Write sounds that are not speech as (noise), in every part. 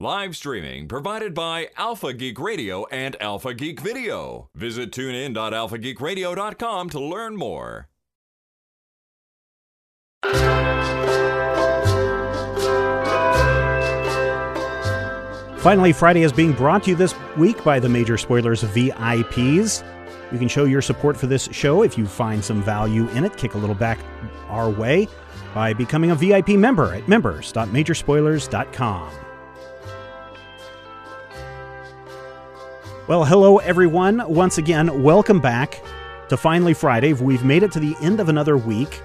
Live streaming provided by Alpha Geek Radio and Alpha Geek Video. Visit tunein.alphageekradio.com to learn more. Finally, Friday is being brought to you this week by the Major Spoilers VIPs. You can show your support for this show if you find some value in it. Kick a little back our way by becoming a VIP member at members.majorspoilers.com. Well, hello everyone. Once again, welcome back to Finally Friday. We've made it to the end of another week.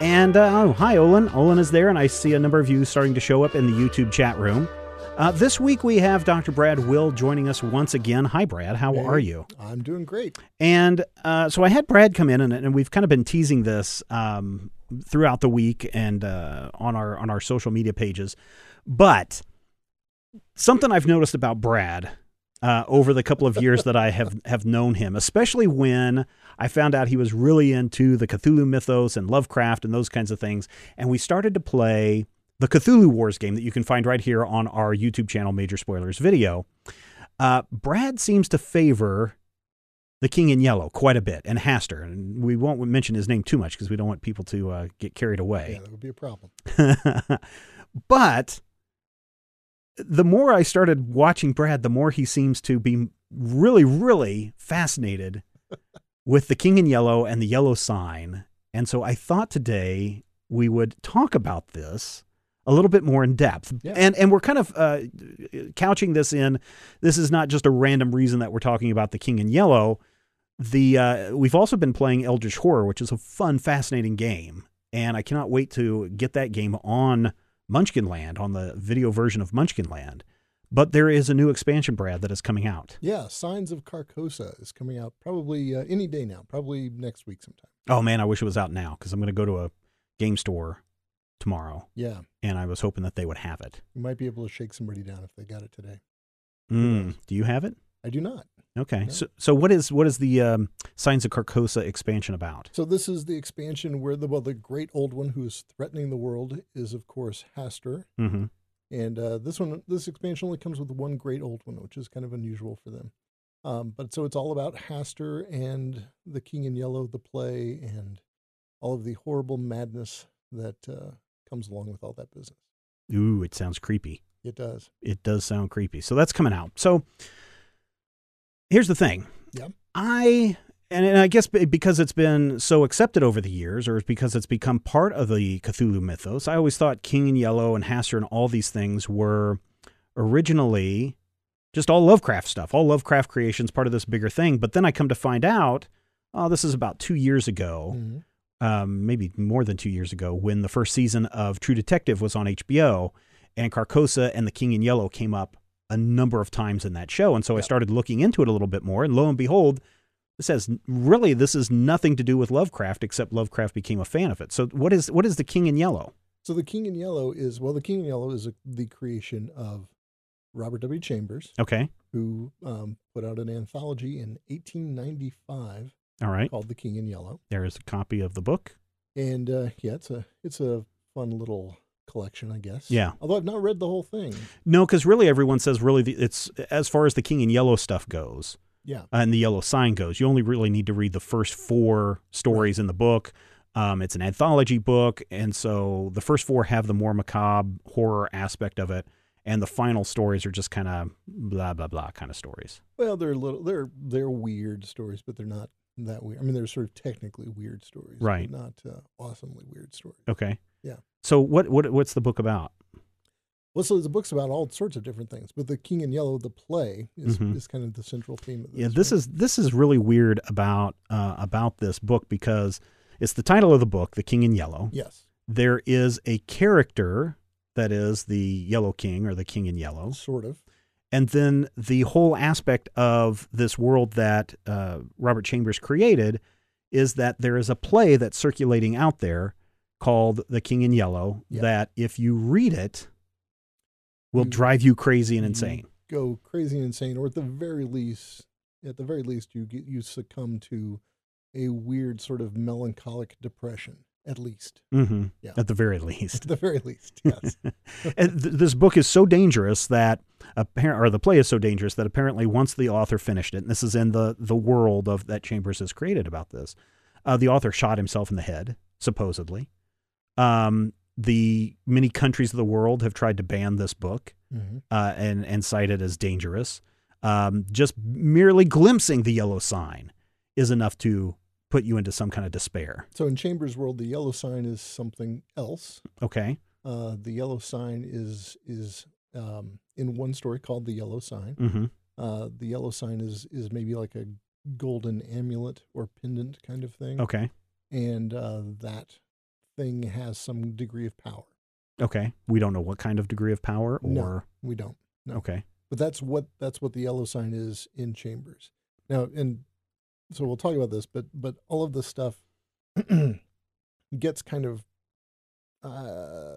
And uh, oh, hi, Olin. Olin is there, and I see a number of you starting to show up in the YouTube chat room. Uh, this week we have Dr. Brad Will joining us once again. Hi, Brad. How Hey, are you? I'm doing great. And uh, so I had Brad come in, and, and we've kind of been teasing this um, throughout the week and uh, on our on our social media pages. But something I've noticed about Brad uh, over the couple of years that I have have known him, especially when I found out he was really into the Cthulhu mythos and Lovecraft and those kinds of things, and we started to play the Cthulhu Wars game that you can find right here on our YouTube channel, Major Spoilers Video. Uh, Brad seems to favor the King in Yellow quite a bit, and Hastur. And we won't mention his name too much because we don't want people to uh, get carried away. Yeah, that would be a problem. (laughs) but the more I started watching Brad, the more he seems to be really, really fascinated (laughs) with the King in Yellow and the Yellow Sign. And so I thought today we would talk about this a little bit more in depth. Yeah. And and we're kind of uh, couching this in. This is not just a random reason that we're talking about the King in Yellow. The uh, we've also been playing Eldritch Horror, which is a fun, fascinating game, and I cannot wait to get that game on Munchkin Land on the video version of Munchkin Land. But there is a new expansion, Brad, that is coming out. Yeah, Signs of Carcosa is coming out probably uh, any day now, probably next week sometime. Oh man, I wish it was out now because I'm going to go to a game store tomorrow, Yeah, and I was hoping that they would have it. you might be able to shake somebody down if they got it today. Mm, do you have it? I do not. Okay. No. So, so what is what is the um, Signs of Carcosa expansion about? So this is the expansion where the well, the great old one who is threatening the world is of course Hastur, Mm-hmm. and uh, this one, this expansion only comes with one great old one, which is kind of unusual for them. Um, but so it's all about Hastur and the King in Yellow, the play, and all of the horrible madness that uh, comes along with all that business. Ooh, it sounds creepy. It does. It does sound creepy. So that's coming out. So here's the thing. Yeah. I and, and I guess because it's been so accepted over the years, or because it's become part of the Cthulhu mythos, I always thought King in Yellow and Hastur and all these things were originally just all Lovecraft stuff, all Lovecraft creations, part of this bigger thing. But then I come to find out, oh, this is about two years ago, Mhm. um, maybe more than two years ago, when the first season of True Detective was on HBO, and Carcosa and the King in Yellow came up a number of times in that show. And so I started looking into it a little bit more, and lo and behold, it says really this is nothing to do with Lovecraft except Lovecraft became a fan of it. So what is what is the King in Yellow? So the King in Yellow is well, the King in Yellow is a, the creation of Robert W. Chambers, Okay, who um, put out an anthology in 1895 all right. called The King in Yellow, There is a copy of the book. and uh, yeah, it's a it's a fun little collection, I guess. Yeah. Although I've not read the whole thing. No, because really everyone says really the, it's as far as the King in Yellow stuff goes. Yeah. and the yellow sign goes. You only really need to read the first four stories in the book. Um, it's an anthology book, and so the first four have the more macabre horror aspect of it, and the final stories are just kind of blah blah blah kind of stories. Well, they're little they're they're weird stories, but they're not that weird. I mean, they're sort of technically weird stories, but Right. Not uh, awesomely weird stories. Okay. Yeah. So what what what's the book about? Well, so the book's about all sorts of different things, but the King in Yellow, the play, is, Mhm. is kind of the central theme of this. Yeah, this right? is this is really weird about uh, about this book because it's the title of the book, The King in Yellow. yes, There is a character that is the Yellow King or the King in Yellow. sort of. And then the whole aspect of this world that uh, Robert Chambers created is that there is a play that's circulating out there called The King in Yellow Yeah. that if you read it will You- drive you crazy and insane. Go crazy and insane, or at the very least, at the very least, you get you succumb to a weird sort of melancholic depression. At least, hmm Yeah. At the very (laughs) least. at the very least, (laughs) yes. and th- this book is so dangerous that Appar- or the play is so dangerous that apparently once the author finished it, and this is in the the world of that Chambers has created about this, uh, the author shot himself in the head, supposedly. Um, the many countries of the world have tried to ban this book hmm uh, and and cite it as dangerous. Um, just merely glimpsing the yellow sign is enough to put you into some kind of despair. So in Chambers' world, the yellow sign is something else. Okay. Uh, the yellow sign is is um, in one story called the yellow sign. Mm-hmm. Uh, the yellow sign is is maybe like a golden amulet or pendant kind of thing, Okay. and uh, that thing has some degree of power. Okay. We don't know what kind of degree of power No. or We don't, no. okay. but that's what that's what the yellow sign is in Chambers. Now, and so we'll talk about this, but but all of this stuff (clears throat) gets kind of uh,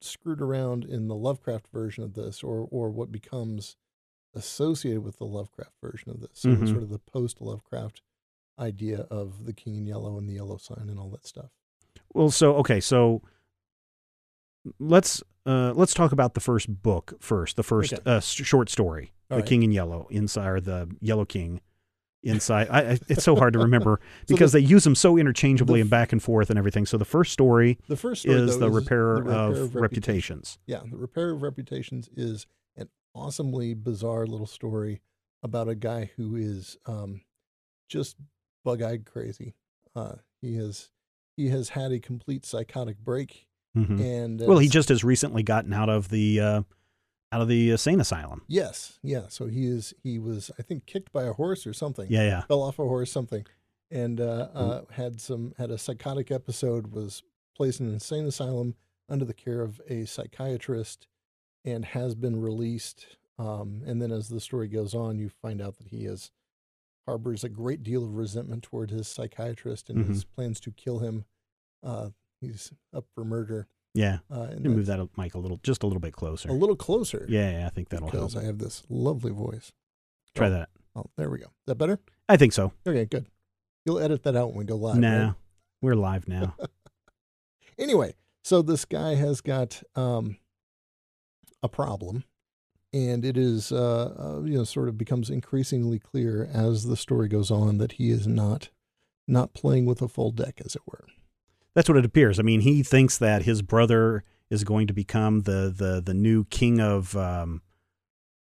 screwed around in the Lovecraft version of this, or or what becomes associated with the Lovecraft version of this. So Mhm. sort of the post Lovecraft idea of the King in Yellow and the Yellow Sign and all that stuff. Well, so okay, so let's uh, let's talk about the first book first. The first Okay. uh, short story, All "The right. King in Yellow," inside or the Yellow King. Inside, I, I, it's so hard to (laughs) remember So because the- they use them so interchangeably the and back and forth and everything. So the first story The first story, is though, the repairer, the of, reputations. Yeah, the repair of reputations is an awesomely bizarre little story about a guy who is um, just bug-eyed crazy. Uh, he has he has had a complete psychotic break, Mhm. and uh, Well, he just has recently gotten out of the uh, out of the insane asylum. yes, yeah. So he is he was I think kicked by a horse or something. Yeah, yeah. fell off a horse something, and uh, uh, had some had a psychotic episode. Was placed in an insane asylum under the care of a psychiatrist, and has been released. Um, and then as the story goes on, you find out that he has harbors a great deal of resentment toward his psychiatrist and Mhm. his plans to kill him. Uh, he's up for murder. Yeah. Uh, and move that mic a little, just a little bit closer. a little closer. Yeah, yeah, I think that'll help. because I have this lovely voice. Try oh. that. Oh, there we go. Is that better? I think so. Okay, good. You'll edit that out when we go live. nah, right? we're live now. (laughs) (laughs) anyway, so this guy has got um, a problem, and it is uh, uh, you know sort of becomes increasingly clear as the story goes on that he is not not playing with a full deck, as it were. That's what it appears. I mean, he thinks that his brother is going to become the the the new king of um,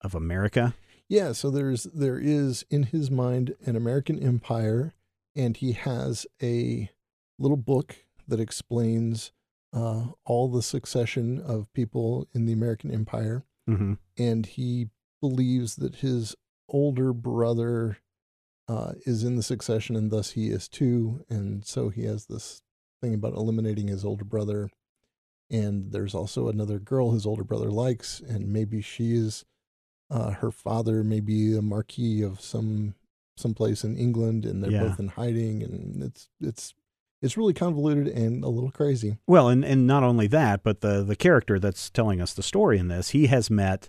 of America. Yeah, so there's there is in his mind an American empire, and he has a little book that explains uh, all the succession of people in the American empire. Hmm and he believes that his older brother uh, is in the succession and thus he is too and so he has this thing about eliminating his older brother and there's also another girl his older brother likes and maybe she is uh, her father may be a marquis of some someplace in england and they're Yeah. both in hiding and it's it's it's really convoluted and a little crazy Well, and and not only that, but the the character that's telling us the story in this, he has met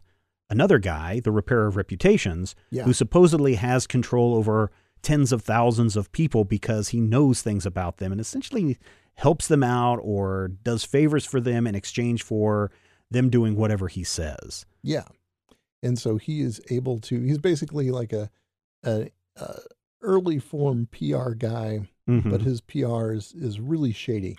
another guy, the repairer of reputations, yeah who supposedly has control over tens of thousands of people because he knows things about them and essentially helps them out or does favors for them in exchange for them doing whatever he says. Yeah, and so he is able to. He's basically like a, a, a early form PR guy, Mhm. but his PR is is really shady.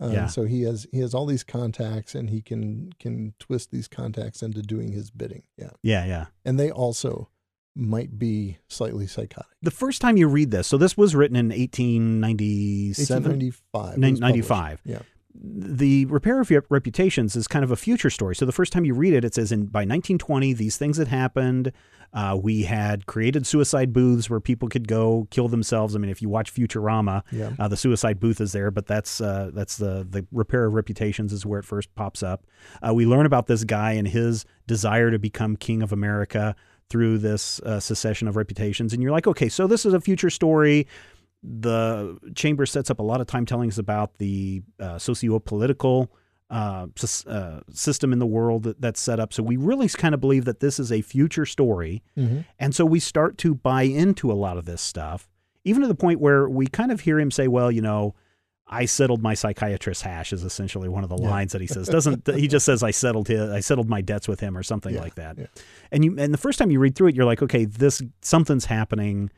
Uh, Yeah. So he has he has all these contacts, and he can can twist these contacts into doing his bidding. Yeah, yeah, yeah. and they also might be slightly psychotic. The first time you read this, so this was written in 1897, 1895. it Nin- was 95. Yeah. The repair of Rep- reputations is kind of a future story. So the first time you read it, it says in by 1920 these things had happened. Uh, we had created suicide booths where people could go kill themselves. I mean, if you watch Futurama, Yeah. uh, the suicide booth is there, but that's uh, that's the the repair of reputations is where it first pops up. Uh, we learn about this guy and his desire to become king of America through this uh, secession of reputations, and you're like, okay, so this is a future story the chamber sets up a lot of time telling us about the uh, socio-political uh, uh, system in the world that, that's set up. So we really kind of believe that this is a future story, Mhm. and so we start to buy into a lot of this stuff, even to the point where we kind of hear him say, "Well, you know, I settled my psychiatrist hash is essentially one of the Yeah. lines that he says. (laughs) Doesn't he just says I settled his, I settled my debts with him or something Yeah, like that. yeah. And you and the first time you read through it, you're like, okay, this something's happening.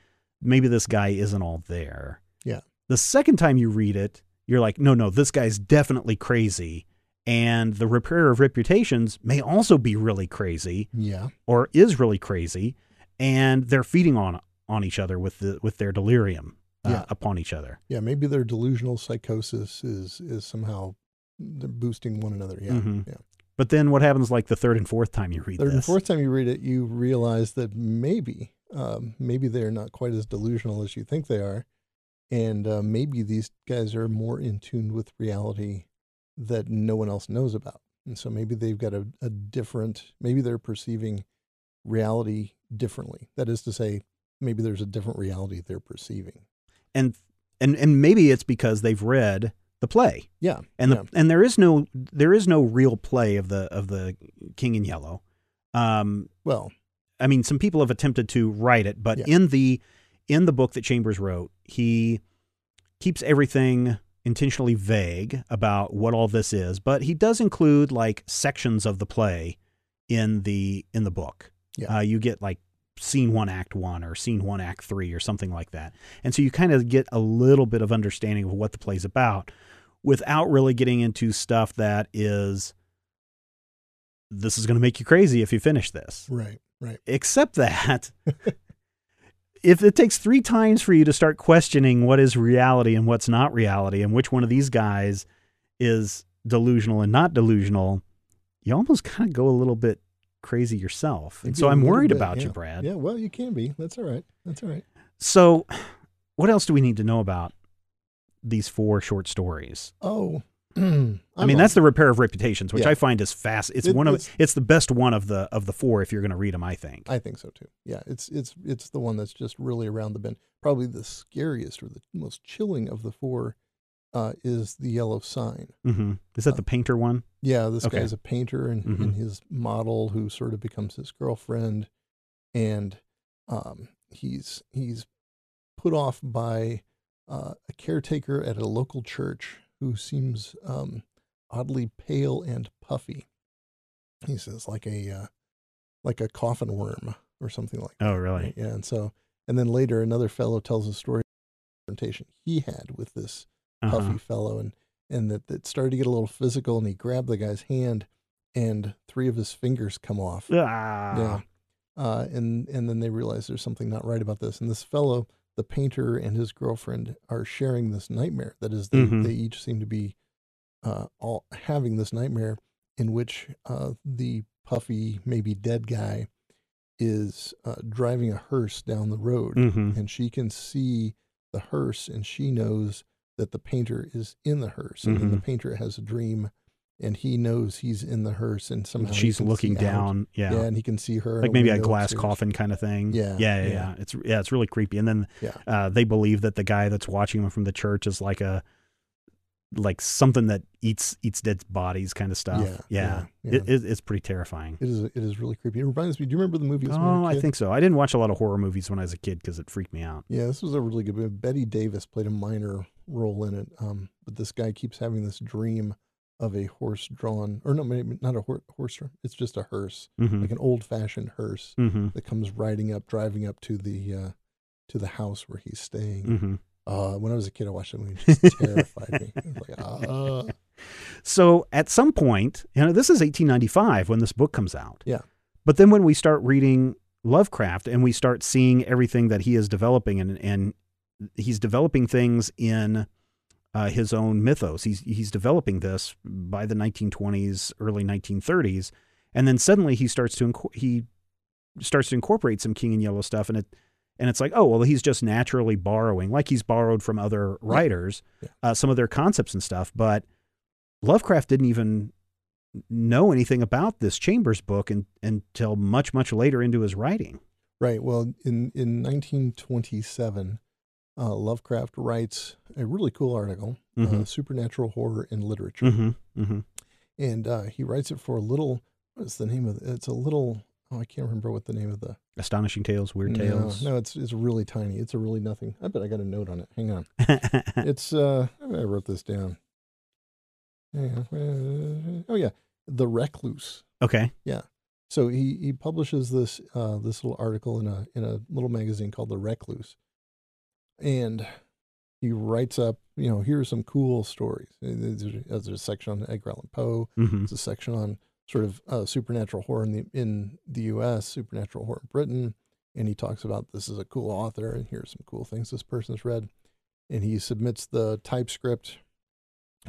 Maybe this guy isn't all there. Yeah. The second time you read it, you're like, no, no, this guy's definitely crazy. And the repairer of reputations may also be really crazy Yeah. or is really crazy, and they're feeding on on each other with the with their delirium uh, Yeah. upon each other. Yeah. Maybe their delusional psychosis is is somehow they're boosting one another. Yeah. Mhm. Yeah. But then what happens like the third and fourth time you read Third this? and fourth time you read it, you realize that maybe, um, maybe they're not quite as delusional as you think they are, and uh, maybe these guys are more in tune with reality that no one else knows about, and so maybe they've got a, a different, maybe they're perceiving reality differently. That is to say, maybe there's a different reality they're perceiving. and and and maybe it's because they've read the play. Yeah, And the yeah. and there is no there is no real play of the of the King in Yellow. Um well, I mean some people have attempted to write it, but Yeah. in the in the book that Chambers wrote, he keeps everything intentionally vague about what all this is, but he does include like sections of the play in the in the book. Yeah. Uh, you get like scene one, act one, or scene one, act three, or something like that, and so you kind of get a little bit of understanding of what the play's about, without really getting into stuff that is. This is going to make you crazy if you finish this right, right. except that if it takes three times for you to start questioning what is reality and what's not reality and which one of these guys is delusional and not delusional you almost kind of go a little bit crazy yourself and so I'm worried bit, about yeah. you brad Yeah, well, you can be. That's all right. That's all right. so what else do we need to know about these four short stories Oh, i mean that's the repair of reputations which Yeah. i find is fast it's It- one of it's- it's the best one of the of the four if you're going to read them i think I think so too. Yeah, it's it's it's the one that's just really around the bend. Probably the scariest or the most chilling of the four uh, is the yellow sign. hmm is that Uh, the painter one Yeah, this Okay. guy's a painter and, Mhm. and his model who sort of becomes his girlfriend, and um, he's he's put off by uh, a caretaker at a local church who seems um, oddly pale and puffy. He says like a uh, like a coffin worm or something like that. oh really Yeah, and so and then later another fellow tells a story confrontation he had with this Uh-huh. puffy fellow and and that it started to get a little physical and he grabbed the guy's hand and three of his fingers come off. Ah. Yeah. Uh, and and then they realize there's something not right about this. And this fellow, the painter and his girlfriend are sharing this nightmare. That is, they, Mhm. they each seem to be uh, all having this nightmare in which uh, the puffy, maybe dead guy is uh, driving a hearse down the road Mhm. and she can see the hearse and she knows that the painter is in the hearse and the painter has a dream and he knows he's in the hearse and somehow She's looking out. down. Yeah. yeah and he can see her like maybe a glass upstairs. coffin kind of thing. Yeah, Yeah. Yeah. yeah. yeah. It's yeah. It's really creepy. And then Yeah. uh, they believe that the guy that's watching them from the church is like a like something that eats eats dead bodies kind of stuff. Yeah, Yeah. It, it, it's pretty terrifying. it is it is really creepy it reminds me do you remember the movie Oh, I think so. I didn't watch a lot of horror movies when I was a kid because it freaked me out. yeah this was a really good movie Bette Davis played a minor role in it um but this guy keeps having this dream of a horse drawn or no maybe not a hor- horse it's just a hearse Mm-hmm. like an old fashioned hearse Mm-hmm. that comes riding up, driving up to the uh, to the house where he's staying. Mm-hmm. Uh, when I was a kid, I watched that movie. It just terrified me. Like, (laughs) ah, So at some point, you know, this is 1895 when this book comes out. Yeah. But then when we start reading Lovecraft and we start seeing everything that he is developing and and he's developing things in uh, his own mythos. He's he's developing this by the 1920s, early 1930s, and then suddenly he starts to he starts to incorporate some King and Yellow stuff, and it and it's like, oh well, he's just naturally borrowing, like he's borrowed from other writers, Yeah. Uh, some of their concepts and stuff, but Lovecraft didn't even know anything about this Chambers book and, until much much later into his writing. right. Well, in in 1927, uh, Lovecraft writes a really cool article, uh, Mhm. "Supernatural Horror in Literature," Mm-hmm. Mm-hmm. and uh, he writes it for a little. What's the name of it? It's a little oh, I can't remember what the name of the Astonishing Tales, Weird no, Tales. No, it's it's really tiny. It's a really nothing. I bet I got a note on it. Hang on. (laughs) it's uh, I wrote this down. Yeah. uh, Oh yeah, the Recluse. okay. Yeah. So he he publishes this uh this little article in a in a little magazine called the Recluse, and he writes up you know here are some cool stories. There's a, there's a section on Edgar Allan Poe. hmm There's a section on sort of uh, supernatural horror in the in the U.S., supernatural horror in Britain, and he talks about this is a cool author and here's some cool things this person's read, and he submits the typescript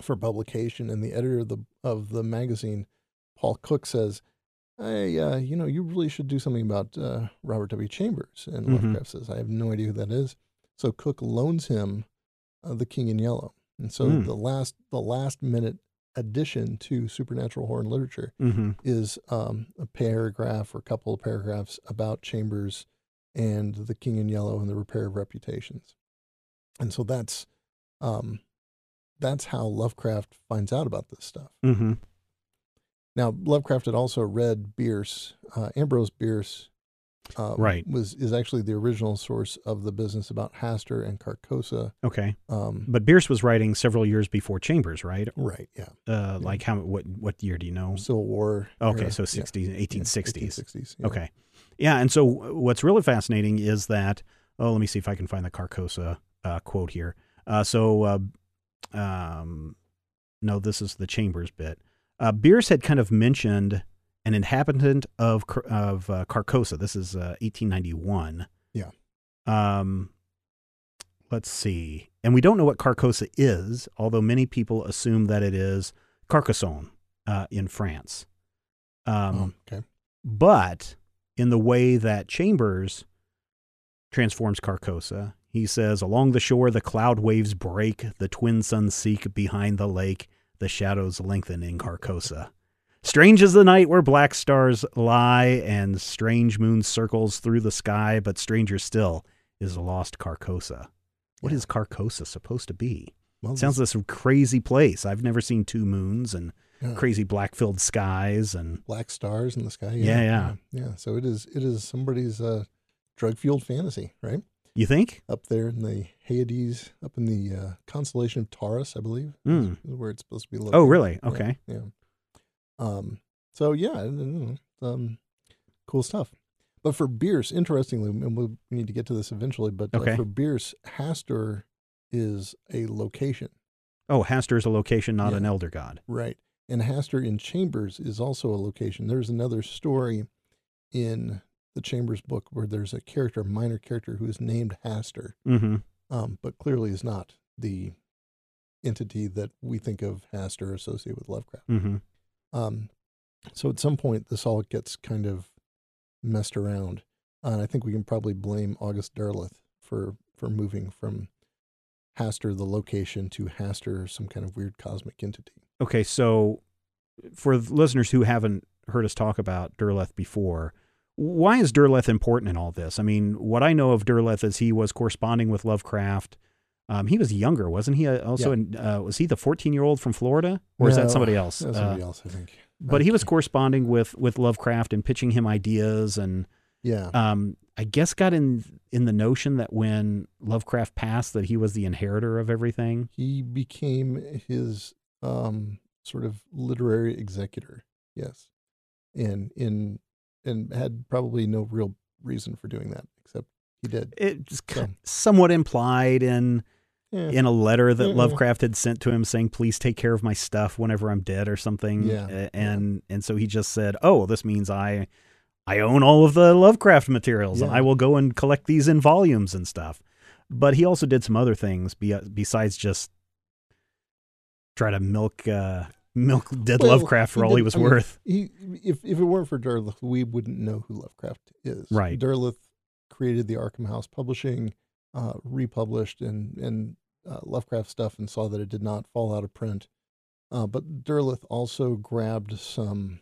for publication, and the editor of the of the magazine, Paul Cook, says, "Hey, uh, you know, you really should do something about uh, Robert W. Chambers." And Mhm. Lovecraft says, "I have no idea who that is." So Cook loans him uh, The King in Yellow, and so Mm. the last the last minute addition to supernatural horror literature hmm is um, a paragraph or a couple of paragraphs about Chambers and the King in Yellow and the repair of reputations. And so that's um, that's how Lovecraft finds out about this stuff. hmm Now Lovecraft had also read Bierce, uh, Ambrose Bierce, uh, Right. Was is actually the original source of the business about Haster and Carcosa. Okay. Um, But Bierce was writing several years before Chambers, right? right, yeah, Uh, Like how? What? What year do you know? Civil War. Okay, era, so yeah, 60s, 1860s. 1860s. yeah. Okay. Yeah, and so what's really fascinating is that oh, let me see if I can find the Carcosa uh, quote here. Uh, so, uh, um, no, this is the Chambers bit. Uh, Bierce had kind of mentioned an inhabitant of of uh, Carcosa. This is uh, 1891. Yeah. Um, let's see, and we don't know what Carcosa is, although many people assume that it is Carcassonne uh, in France. Um, Oh, okay. but in the way that Chambers transforms Carcosa, he says, Along the shore the cloud waves break, the twin suns seek behind the lake, the shadows lengthen in Carcosa. Strange is the night where black stars lie, and strange moon circles through the sky, but stranger still is the lost Carcosa. What Yeah. is Carcosa supposed to be? Well, sounds like some crazy place. I've never seen two moons and yeah. crazy black filled skies and black stars in the sky. Yeah, yeah, yeah. So it is. It is somebody's uh, drug fueled fantasy, right? you think? Up there in the Hyades, up in the uh, constellation of Taurus, I believe, is- Mm. is where it's supposed to be located. Oh, really? Yeah, Okay. Yeah. Um. So yeah, um, cool stuff. But for Bierce, interestingly, and we'll, we need to get to this eventually. But uh, Okay. for Bierce, Hastur is a location, Oh, Hastur is a location, not Yeah. an elder god. right? And Hastur in Chambers is also a location. There's another story in the Chambers book where there's a character, a minor character, who is named Hastur, Mm-hmm. um, but clearly is not the entity that we think of Hastur associated with Lovecraft. Mm-hmm. Um, so at some point, this all gets kind of messed around, and I think we can probably blame August Derleth for for moving from Hastur, the location, to Hastur, some kind of weird cosmic entity. Okay, so for listeners who haven't heard us talk about Derleth before, why is Derleth important in all this? I mean, what I know of Derleth is he was corresponding with Lovecraft. Um, he was younger, wasn't he? Uh, Also, Yeah. in, uh, was he the fourteen-year-old from Florida, or is that somebody else? That's Uh, somebody else, I think. but he was corresponding with with Lovecraft and pitching him ideas and Yeah, um, I guess got in in the notion that when Lovecraft passed, that he was the inheritor of everything. he became his um, sort of literary executor. Yes, and in and had probably no real reason for doing that, except he did. It's So- somewhat implied in Yeah, in a letter that Yeah, yeah. Lovecraft had sent to him, saying, "Please take care of my stuff whenever I'm dead" or something. Yeah, and and so he just said, "Oh, this means I." I own all of the Lovecraft materials, and I will go and collect these in volumes and stuff. But he also did some other things be, besides just try to milk uh, milk dead Well, Lovecraft for all he was I mean, worth. he if if it weren't for Derleth, we wouldn't know who Lovecraft is. Right. Derleth created the Arkham House Publishing, uh, republished and and uh, Lovecraft stuff, and saw that it did not fall out of print. Uh, but Derleth also grabbed some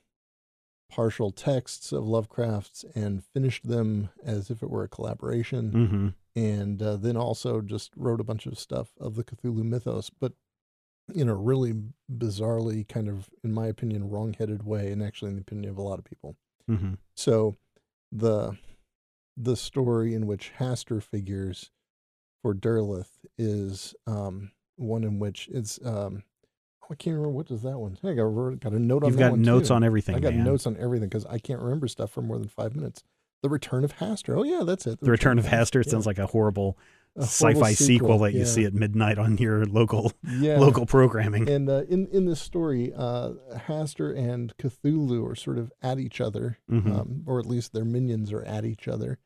partial texts of Lovecraft's and finished them as if it were a collaboration hmm and uh, then also just wrote a bunch of stuff of the Cthulhu mythos, but in a really bizarrely kind of, in my opinion, wrong-headed way, and actually in the opinion of a lot of people. hmm So the the story in which Hastur figures for Derleth is um, one in which it's um, oh, I can't remember what does that one. I got a, got a note on You've that got notes too. on everything. I got man. notes on everything because I can't remember stuff for more than five minutes. The Return of Hastur. Oh yeah, that's it. The Return of Hastur sounds like a horrible sci-fi sequel, that you yeah. see at midnight on your local (laughs) yeah. local programming. And uh, in in this story, uh, Hastur and Cthulhu are sort of at each other, Mhm. um, or at least their minions are at each other.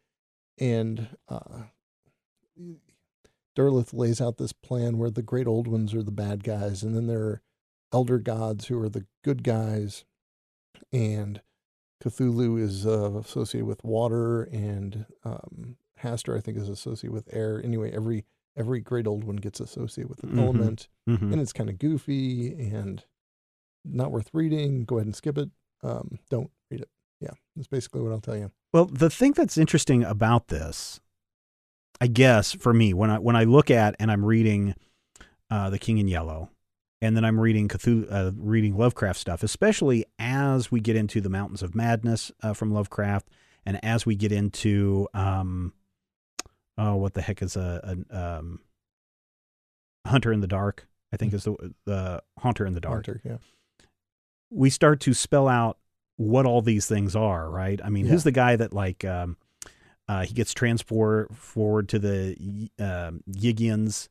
And uh, Derleth lays out this plan where the great old ones are the bad guys, and then there are elder gods who are the good guys, and Cthulhu is uh, associated with water, and um, Hastur, I think, is associated with air. Anyway, every every great old one gets associated with an Mhm. element Mhm. and it's kind of goofy and not worth reading. Go ahead and skip it. Um, don't read it. Yeah, that's basically what I'll tell you. Well, the thing that's interesting about this, I guess, for me, when I when I look at and I'm reading uh, The King in Yellow, and then I'm reading Cthulhu, uh, reading Lovecraft stuff, especially as we get into the Mountains of Madness uh, from Lovecraft, and as we get into um, oh, what the heck is a, a um, Hunter in the Dark? I think is the the Haunter in the Dark Hunter, yeah. we start to spell out what all these things are, right? I mean, Yeah. who's the guy that like um, uh, he gets transport forward to the um Yithians,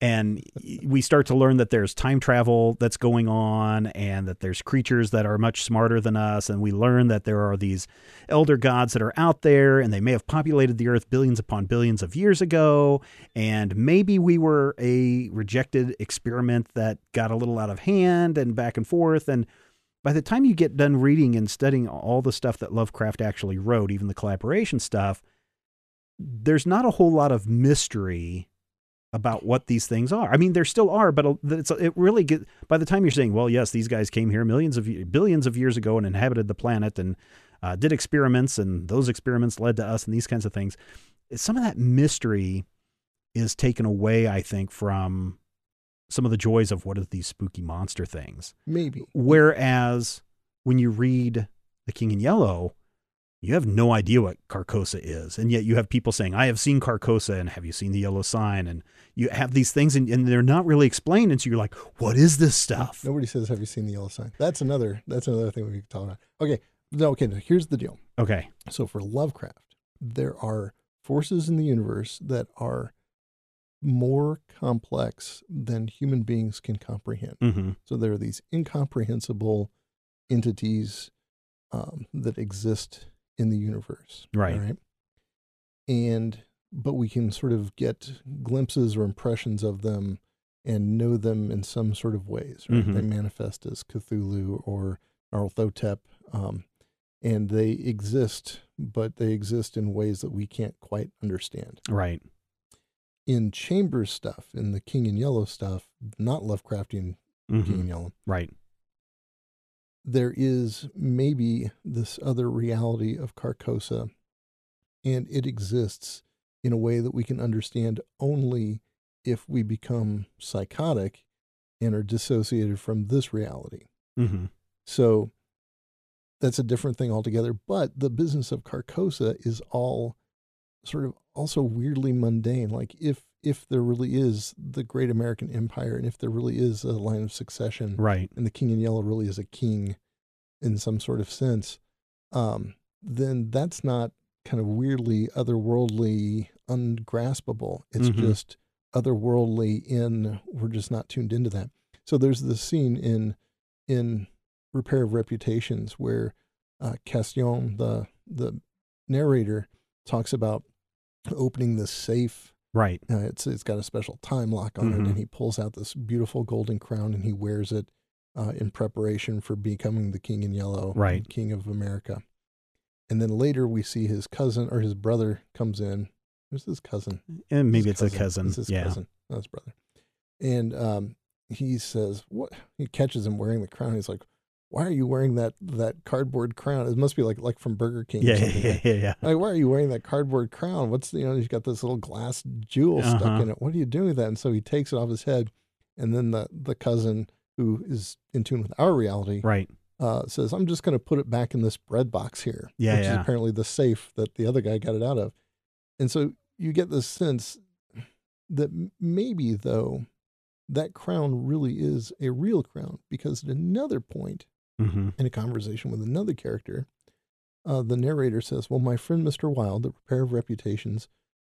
and we start to learn that there's time travel that's going on, and that there's creatures that are much smarter than us, and we learn that there are these elder gods that are out there, and they may have populated the earth billions upon billions of years ago, and maybe we were a rejected experiment that got a little out of hand and back and forth and by the time you get done reading and studying all the stuff that Lovecraft actually wrote, even the collaboration stuff, there's not a whole lot of mystery about what these things are. I mean, there still are, but it's it really get by the time you're saying, well, yes, these guys came here millions of billions of years ago and inhabited the planet and uh, did experiments, and those experiments led to us and these kinds of things. Some of that mystery is taken away, I think, from some of the joys of what are these spooky monster things. Maybe. Whereas when you read The King in Yellow, you have no idea what Carcosa is. And yet you have people saying, I have seen Carcosa and have you seen the yellow sign? And you have these things and, and they're not really explained. And so you're like, what is this stuff? Nobody says, "Have you seen the yellow sign?" That's another. That's another thing we can talk about. Okay. No. Okay. Here's the deal. Okay. So for Lovecraft, there are forces in the universe that are more complex than human beings can comprehend. Mm-hmm. So there are these incomprehensible entities um, that exist in the universe. Right. right. And, but we can sort of get glimpses or impressions of them and know them in some sort of ways. Right? Mhm. They manifest as Cthulhu or Nyarlathotep. Um, and they exist, but they exist in ways that we can't quite understand Right. In Chambers stuff, in the King in Yellow stuff, not Lovecraftian King Mhm. in Yellow, Right. there is maybe this other reality of Carcosa, and it exists in a way that we can understand only if we become psychotic and are dissociated from this reality. Mm-hmm. So that's a different thing altogether. But the business of Carcosa is all sort of also weirdly mundane. Like if if there really is the great American empire and if there really is a line of succession Right. and the king in yellow really is a king in some sort of sense, um, then that's not kind of weirdly otherworldly ungraspable. It's Mhm. just otherworldly in we're just not tuned into that. So there's this scene in in Repair of Reputations where uh, Castaigne, the the narrator, talks about opening this safe Right. uh, it's it's got a special time lock on it, Mhm. and he pulls out this beautiful golden crown and he wears it uh, in preparation for becoming the king in yellow, Right. king of America. And then later we see his cousin or his brother comes in. Who's his cousin? And maybe His it's a cousin. It's his yeah. cousin, not his brother. And um, he says, "What?" He catches him wearing the crown. He's like, "Why are you wearing that that cardboard crown? It must be like like from Burger King." or Yeah. (laughs) something, Yeah. right? Yeah. Yeah. like, why are you wearing that cardboard crown? What's the, you know, he's got this little glass jewel stuck Uh-huh. in it. What are you doing with that? And so he takes it off his head. And then the, the cousin who is in tune with our reality Right. uh, says, "I'm just going to put it back in this bread box here, Yeah, which is yeah. apparently the safe that the other guy got it out of." And so you get this sense that maybe though that crown really is a real crown because at another point hmm in a conversation with another character, uh, the narrator says, Well, my friend Mr. Wilde, the repair of reputations,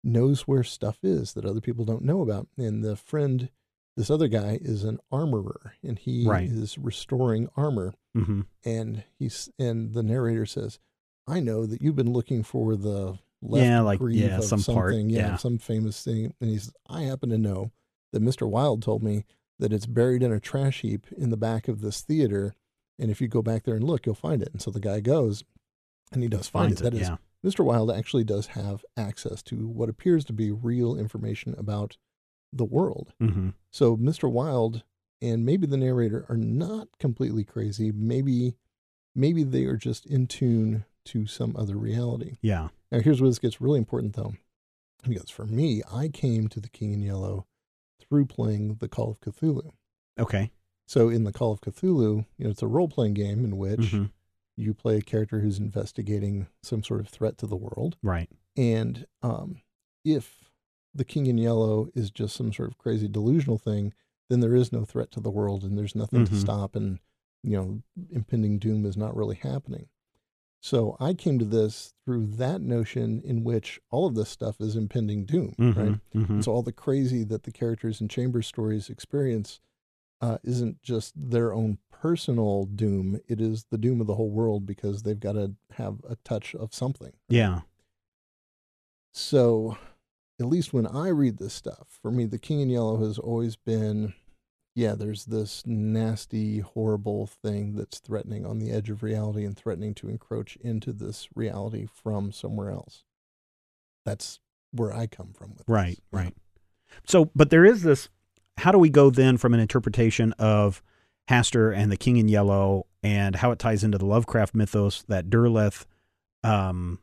knows where stuff is that other people don't know about. And the friend, this other guy, is an armorer and he Right. is restoring armor. hmm And he's and the narrator says, I know that you've been looking for the left Yeah, like, greave yeah, of some part, something, yeah. some famous thing. And he says, I happen to know that Mr. Wilde told me that it's buried in a trash heap in the back of this theater. And if you go back there and look, you'll find it. And so the guy goes and he does find Finds it. That it. is, Yeah. Mr. Wilde actually does have access to what appears to be real information about the world. hmm So Mr. Wilde and maybe the narrator are not completely crazy. Maybe maybe they are just in tune to some other reality. Yeah. Now here's where this gets really important though. Because for me, I came to the King in Yellow through playing the Call of Cthulhu. Okay. So in the Call of Cthulhu, you know, it's a role playing game in which hmm you play a character who's investigating some sort of threat to the world. Right. And um, if the King in Yellow is just some sort of crazy delusional thing, then there is no threat to the world and there's nothing to Mhm. stop, and you know, impending doom is not really happening. So I came to this through that notion in which all of this stuff is impending doom, hmm right? hmm so all the crazy that the characters in Chamber stories experience uh, isn't just their own personal doom; it is the doom of the whole world because they've got to have a touch of something. Yeah. So, at least when I read this stuff, for me, the King in Yellow has always been, yeah, there's this nasty, horrible thing that's threatening on the edge of reality and threatening to encroach into this reality from somewhere else. That's where I come from with Right, this. Right. So, but there is this. How do we go then from an interpretation of Hastur and the King in Yellow and how it ties into the Lovecraft mythos that Derleth um,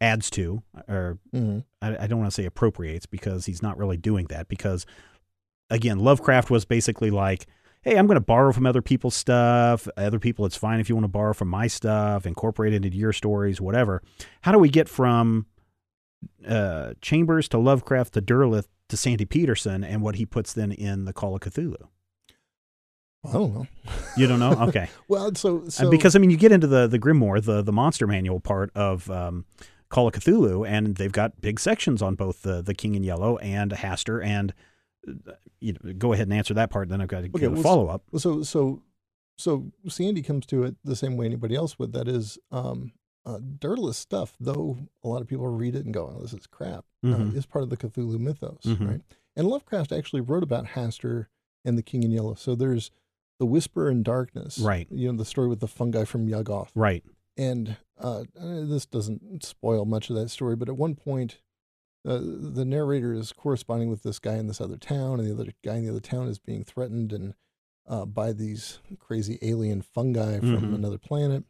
adds to, or Mhm. I, I don't want to say appropriates because he's not really doing that. Because again, Lovecraft was basically like, hey, I'm going to borrow from other people's stuff. Other people, it's fine if you want to borrow from my stuff, incorporate it into your stories, whatever. How do we get from uh, Chambers to Lovecraft to Derleth to Sandy Petersen and what he puts then in the Call of Cthulhu? I don't know. You don't know? Okay. well, so, so because I mean, you get into the the Grimoire, the the monster manual part of um, Call of Cthulhu, and they've got big sections on both the the King in Yellow and Hastur. And uh, you know, go ahead and answer that part. Then I've got to Okay, give a well, follow up. so so so Sandy comes to it the same way anybody else would. That is, um, uh, Derleth's stuff. Though a lot of people read it and go, "Oh, this is crap," Mhm. uh, is part of the Cthulhu mythos, Mhm. right? And Lovecraft actually wrote about Hastur and the King in Yellow. So there's the Whisper in Darkness, Right. You know the story with the fungi from Yuggoth, Right. and uh, uh, this doesn't spoil much of that story, but at one point, uh, the narrator is corresponding with this guy in this other town, and the other guy in the other town is being threatened and uh, by these crazy alien fungi from Mhm. another planet.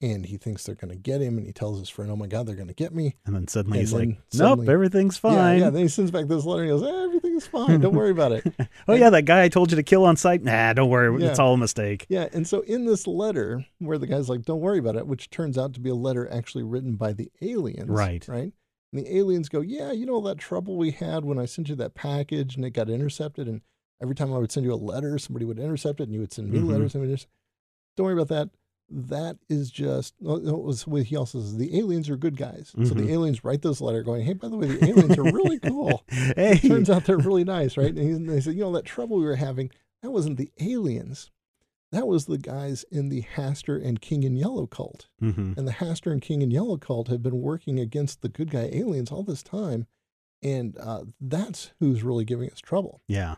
And he thinks they're going to get him, and he tells his friend, "Oh my God, they're going to get me." And then suddenly And he's like, then "Nope, suddenly- everything's Yeah, fine." yeah. Then he sends back this letter, and he goes, eh, "Everything's fine. Don't worry about it." (laughs) oh yeah, that guy I told you to kill on sight. Nah, don't worry, Yeah. it's all a mistake. Yeah, and so in this letter, where the guy's like, "Don't worry about it," which turns out to be a letter actually written by the aliens, Right. Right. And the aliens go, "Yeah, you know all that trouble we had when I sent you that package and it got intercepted, and every time I would send you a letter, somebody would intercept it, and you would send me Mhm. letters, and we just don't worry about that." That is just it was what he also says. The aliens are good guys, so Mhm. the aliens write this letter going, "Hey, by the way, the aliens are really (laughs) cool." hey, Turns out they're really nice, right? And he- and they said, you know, that trouble we were having, that wasn't the aliens. That was the guys in the Hastur and King in Yellow cult. hmm And the Hastur and King in Yellow cult have been working against the good guy aliens all this time. And uh, that's who's really giving us trouble. yeah.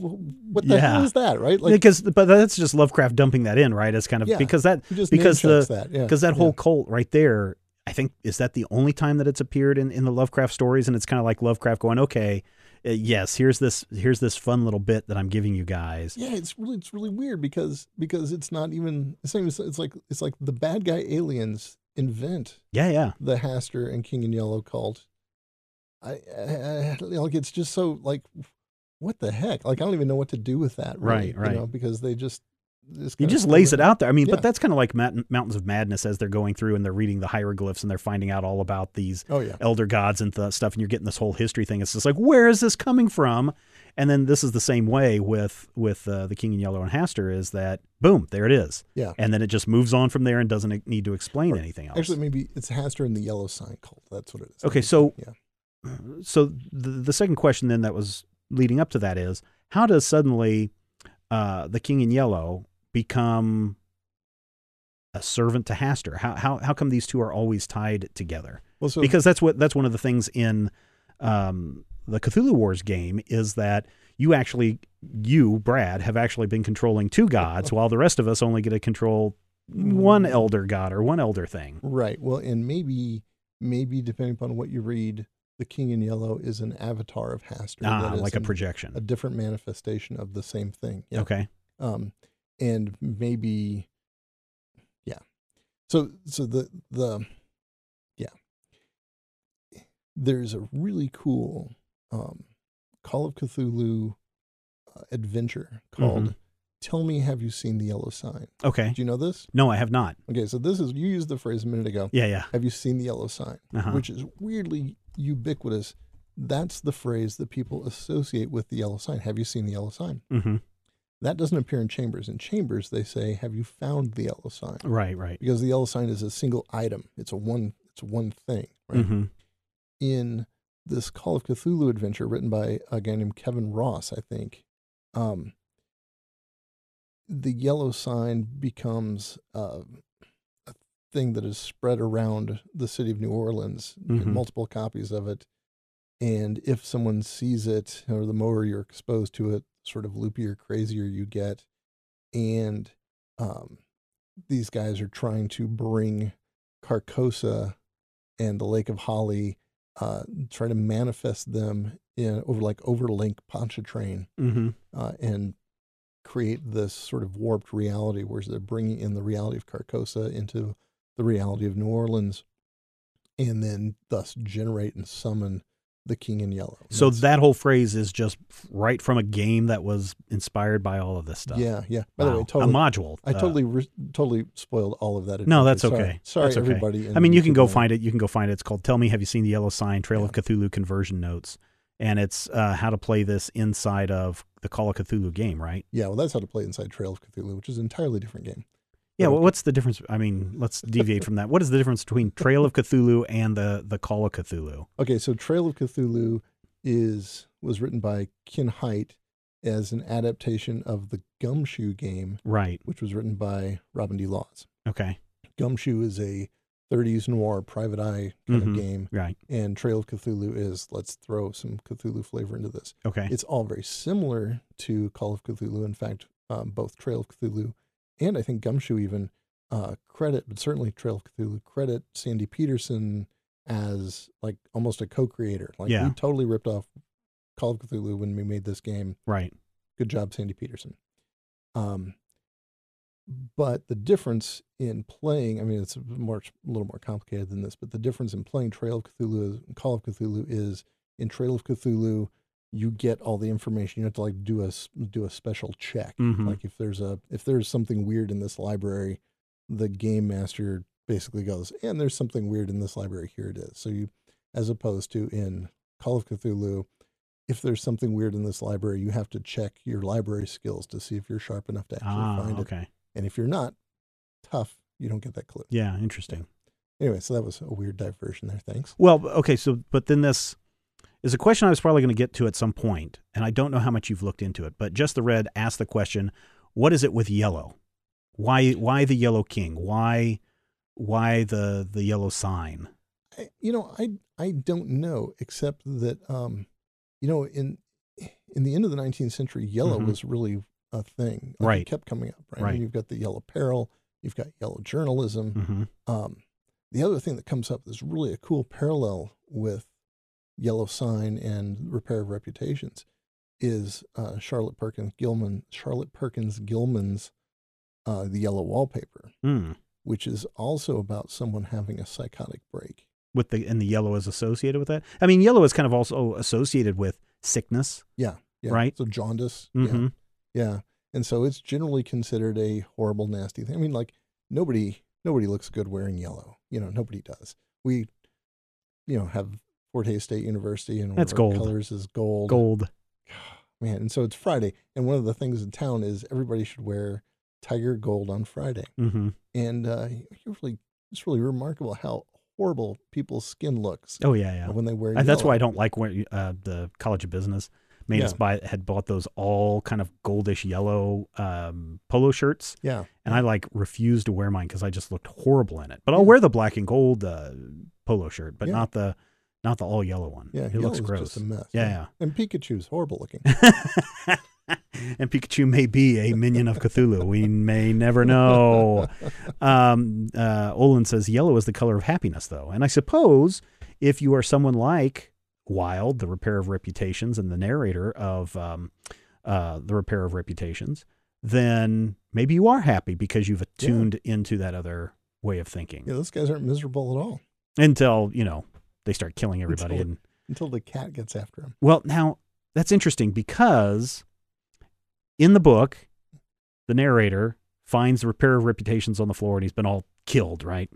What the hell is that, right? Like, because, but that's just Lovecraft dumping that in, right? As kind of Yeah. because that just because the- that, yeah, because that yeah. whole cult right there i think is that the only time that it's appeared in, in the lovecraft stories and it's kind of like lovecraft going okay uh, yes here's this here's this fun little bit that i'm giving you guys Yeah, it's really it's really weird because because it's not even the same. even, it's like it's like the bad guy aliens invent yeah yeah the Hastur and King in Yellow cult. I, I, I like it's just so like what the heck? Like I don't even know what to do with that. Really, Right, right. You know, because they just, just He just lays it out there. I mean, Yeah. but that's kind of like Mountains of Madness as they're going through and they're reading the hieroglyphs and they're finding out all about these Oh yeah. elder gods and th- stuff, and you're getting this whole history thing. It's just like, where is this coming from? And then this is the same way with with uh, the King in Yellow and Hastur is that boom, there it is, Yeah. and then it just moves on from there and doesn't need to explain anything else. Actually, maybe it's Hastur and the Yellow Sign Cult. That's what it is. Okay, so Yeah. so the the second question then that was leading up to that is how does suddenly uh, the King in Yellow become a servant to Hastur? How how how come these two are always tied together? Well, so because that's what that's one of the things in um, the Cthulhu Wars game is that you actually you Brad have actually been controlling two gods (laughs) while the rest of us only get to control one Mm. elder god or one elder thing. right. Well, and maybe maybe depending upon what you read, the King in Yellow is an avatar of Hastur. Ah, like a projection. a different manifestation of the same thing. Yeah. Okay. um, and maybe, yeah. So so the the, yeah. There's a really cool um, Call of Cthulhu uh, adventure called Mhm. "Tell Me, Have You Seen the Yellow Sign?" Okay. Do you know this? No, I have not. Okay, so this is you used the phrase a minute ago. Yeah, yeah. Have you seen the yellow sign? Uh-huh. Which is weirdly ubiquitous. That's the phrase that people associate with the yellow sign. Have you seen the yellow sign? hmm That doesn't appear in Chambers. In Chambers, they say, "Have you found the yellow sign?" Right, right. Because the yellow sign is a single item. It's a one. It's one thing. Right. hmm In this Call of Cthulhu adventure, written by a guy named Kevin Ross, I think, um, the yellow sign becomes uh, thing that is spread around the city of New Orleans. Mhm. Multiple copies of it. And if someone sees it, or the more you're exposed to it, sort of loopier, crazier you get. And um, these guys are trying to bring Carcosa and the Lake of Hali, uh, try to manifest them in over like over Lake Pontchartrain hmm uh, and create this sort of warped reality where they're bringing in the reality of Carcosa into the reality of New Orleans, and then thus generate and summon the King in Yellow. So that whole phrase is just right from a game that was inspired by all of this stuff. yeah, yeah. By the way, totally, a module. I uh, totally, re- totally spoiled all of that. No, that's Sorry. okay. Sorry, That's okay. everybody. I mean, you can go find it. You can go find it. It's called "Tell Me Have You Seen the Yellow Sign?" Trail of Cthulhu conversion notes, and it's uh, how to play this inside of the Call of Cthulhu game, right? Yeah, well, that's how to play inside Trail of Cthulhu, which is an entirely different game. Yeah. Well, what's the difference? I mean, let's deviate from that. What is the difference between Trail of Cthulhu and the the Call of Cthulhu? Okay, so Trail of Cthulhu is was written by Ken Hite as an adaptation of the Gumshoe game, Right. which was written by Robin D. Laws. Okay. Gumshoe is a 30s noir private eye kind Mhm. of game, Right. and Trail of Cthulhu is let's throw some Cthulhu flavor into this. Okay. It's all very similar to Call of Cthulhu. In fact, um, both Trail of Cthulhu and I think Gumshoe even uh, credit, but certainly Trail of Cthulhu credit Sandy Petersen as like almost a co-creator. Like Yeah. we totally ripped off Call of Cthulhu when we made this game. right. Good job, Sandy Petersen. Um, but the difference in playing, I mean, it's more, a little more complicated than this, but the difference in playing Trail of Cthulhu, Call of Cthulhu is in Trail of Cthulhu, you get all the information. You have to like do a, do a special check. Mhm. Like if there's a, if there's something weird in this library, the game master basically goes, and there's something weird in this library. Here it is. So you, as opposed to in Call of Cthulhu, if there's something weird in this library, you have to check your library skills to see if you're sharp enough to actually Ah. find it. Okay. And if you're not tough, you don't get that clue. Yeah. Interesting. Anyway, so that was a weird diversion there. Thanks. Well, okay, so but then this is a question I was probably going to get to at some point, and I don't know how much you've looked into it. But just the red asked the question: What is it with yellow? Why why the yellow king? Why why the the yellow sign? I, you know, I I don't know, except that um, you know, in in the end of the 19th century, yellow Mhm. was really a thing. Like, Right. It kept coming up, right? Right. And you've got the yellow peril, you've got yellow journalism. hmm Um, the other thing that comes up is really a cool parallel with Yellow Sign and Repair of Reputations is uh, Charlotte Perkins Gilman. Charlotte Perkins Gilman's uh, The Yellow Wallpaper, Mm. which is also about someone having a psychotic break. With the and the yellow is associated with that. I mean, yellow is kind of also associated with sickness. Yeah. Yeah. right? So jaundice. hmm Yeah. Yeah. And so it's generally considered a horrible, nasty thing. I mean, like nobody nobody looks good wearing yellow. You know, nobody does. We, you know, have Fort Hays State University and That's gold. colors is gold. Gold. (sighs) Man, and so it's Friday, and one of the things in town is everybody should wear tiger gold on Friday. hmm And uh, really, it's really remarkable how horrible people's skin looks Oh yeah, yeah. when they wear. Uh, That's why I don't like wearing uh, the College of Business. Made us buy had bought those all kind of goldish yellow um, polo shirts, Yeah, and I like refused to wear mine because I just looked horrible in it. But I'll Yeah. wear the black and gold uh, polo shirt, but Yeah. not the not the all yellow one. yeah, it looks gross. Just a mess. Yeah, and Pikachu's horrible looking. (laughs) and Pikachu may be a minion of Cthulhu. We may never know. (laughs) Um, uh, Olin says yellow is the color of happiness, though, and I suppose if you are someone like Wilde, the Repair of Reputations, and the narrator of um, uh, the Repair of Reputations, then maybe you are happy because you've attuned into that other way of thinking. Yeah, those guys aren't miserable at all Until you know they start killing everybody. Until- and until the cat gets after him. well, now that's interesting because in the book, the narrator finds the Repair of Reputations on the floor, and he's been all killed. Right?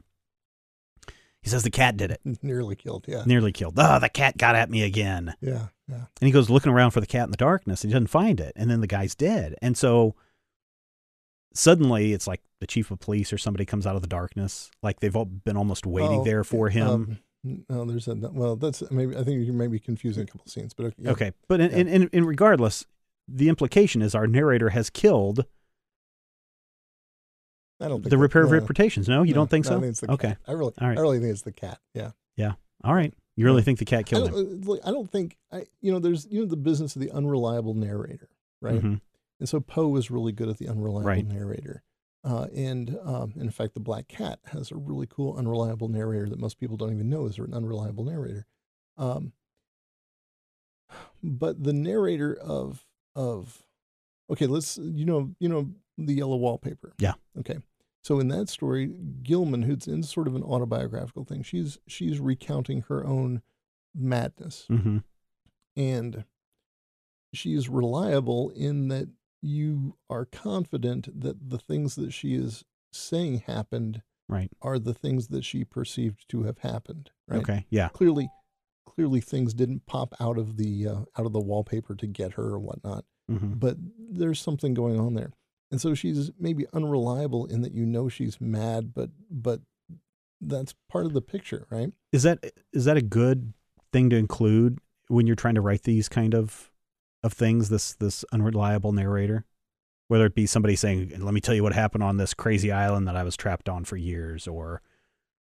He says the cat did it. (laughs) Nearly killed. Yeah, Nearly killed. Oh, the cat got at me again. yeah, yeah. And he goes looking around for the cat in the darkness and he doesn't find it. And then the guy's dead. And so suddenly it's like the chief of police or somebody comes out of the darkness. Like they've all been almost waiting Oh, there for him. Um, no, there's a well. That's maybe I think you may be confusing a couple scenes, but okay. yeah. okay. But in, Yeah. in, in, in regardless, the implication is our narrator has killed I don't think the that- repair of no, reputations. No, you no, don't think no, so? I think it's the okay. cat. I really, All right. I really think it's the cat. Yeah. Yeah. All right. You really Yeah. think the cat killed don't, him? uh, look, I don't think I. You know, there's you know the business of the unreliable narrator, right? Mhm. And so Poe was really good at the unreliable Right. narrator. Uh, and um, in fact, the Black Cat has a really cool unreliable narrator that most people don't even know is an unreliable narrator. Um, but the narrator of of okay, let's you know you know the yellow wallpaper. Yeah. Okay. So in that story, Gilman, who's in sort of an autobiographical thing, she's she's recounting her own madness Mhm. and she is reliable in that you are confident that the things that she is saying happened Right. are the things that she perceived to have happened right Okay. Yeah. clearly clearly things didn't pop out of the uh, out of the wallpaper to get her or whatnot hmm but there's something going on there and so she's maybe unreliable in that you know she's mad but but that's part of the picture right Is that is that a good thing to include when you're trying to write these kind of of things? This this unreliable narrator, whether it be somebody saying, "Let me tell you what happened on this crazy island that I was trapped on for years," or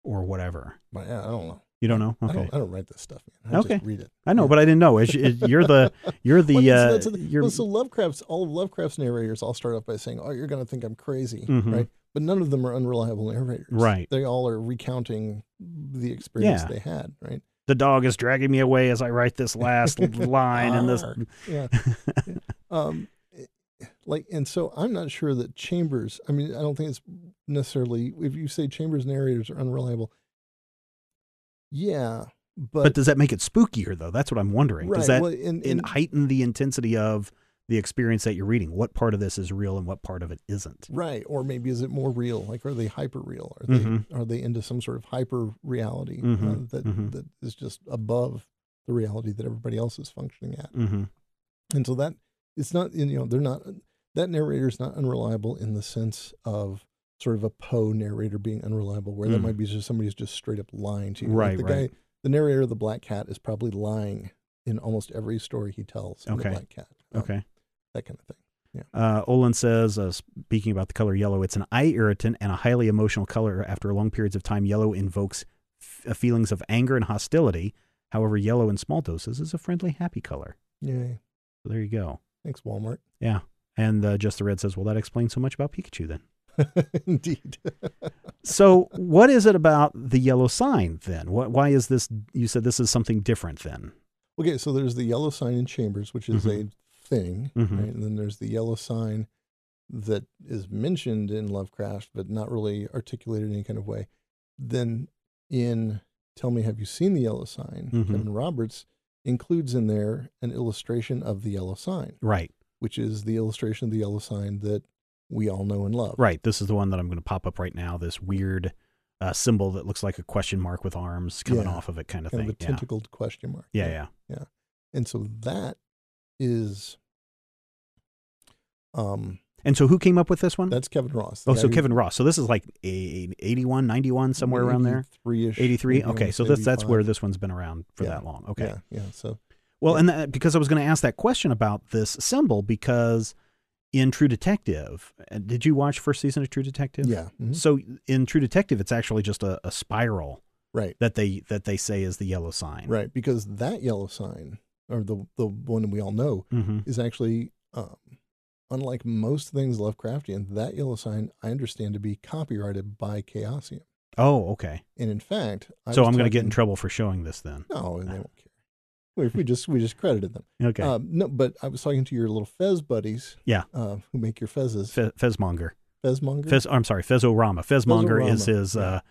or whatever. but yeah i don't know You don't know? I, Okay, don't, I don't write this stuff man. I Okay. just read it I know, Yeah. but I didn't know. Is- is- You're the (laughs) you're the Well, uh, the- you're well, so Lovecraft's all of Lovecraft's narrators all start off by saying, "Oh, you're going to think I'm crazy," Mhm. right? But none of them are unreliable narrators, Right. They all are recounting the experience Yeah. they had, right? The dog is dragging me away as I write this last (laughs) line in this. (laughs) Yeah. um, like, and so I'm not sure that Chambers. I mean, I don't think it's necessarily if you say Chambers narrators are unreliable. Yeah, but, But does that make it spookier though? That's what I'm wondering. right, Does that well, and, in, and- heighten the intensity of the experience that you're reading? What part of this is real and what part of it isn't? Right, or maybe is it more real? Like, are they hyper real? Are they Mhm. are they into some sort of hyper reality Mhm, uh, that mhm. that is just above the reality that everybody else is functioning at? Mm-hmm. And so that it's not you know they're not that narrator is not unreliable in the sense of sort of a Poe narrator being unreliable, where that Mm. might be just somebody who's just straight up lying to you. Like Right, the right. guy, the narrator of the Black Cat is probably lying in almost every story he tells. Okay. the Black Cat. Um, Okay. That kind of thing. Yeah. Uh, Olin says, uh, speaking about the color yellow, it's an eye irritant and a highly emotional color. After long periods of time, yellow invokes f- uh, feelings of anger and hostility. However, yellow in small doses is a friendly, happy color. Yay! So there you go. Thanks, Walmart. Yeah. And uh, Just the Red says, well, that explains so much about Pikachu then. (laughs) Indeed. (laughs) So, what is it about the yellow sign then? What, why is this? You said this is something different then. Okay, so there's the yellow sign in Chambers, which is Mhm. a thing, Mhm. right? And then there's the yellow sign that is mentioned in Lovecraft, but not really articulated in any kind of way. Then in Tell Me, Have You Seen the Yellow Sign? Mhm. Kevin Roberts includes in there an illustration of the yellow sign, Right. which is the illustration of the yellow sign that we all know and love. Right. This is the one that I'm going to pop up right now. This weird uh, symbol that looks like a question mark with arms coming Yeah. off of it, kind of Kind thing. of a tentacled question mark. yeah. yeah. Yeah. And so that is um And so who came up with this one? that's Kevin Ross. oh, so Kevin Ross. So this is like a 81, 91, somewhere around there. 83-ish, 83. Okay. So that's that's where this one's been around for Yeah. that long. Okay. Yeah, yeah. So Well, Yeah. and that, because I was going to ask that question about this symbol because in True Detective, uh, did you watch first season of True Detective? yeah. mhm, So in True Detective, it's actually just a, a spiral Right. that they that they say is the yellow sign. Right. Because that yellow sign, or the the one we all know, Mm-hmm. is actually um unlike most things Lovecraftian, that yellow sign I understand to be copyrighted by Chaosium. Oh, okay. And in fact, I so I'm going to get in trouble for showing this then. No, they won't care. We, we just we just credited them. (laughs) Okay. Um, no, but I was talking to your little Fez buddies. Yeah. Uh, who make your Fezes? Fe- Fezmonger. Fezmonger. Fez. I'm sorry, Fezorama. Fezmonger is his. Uh,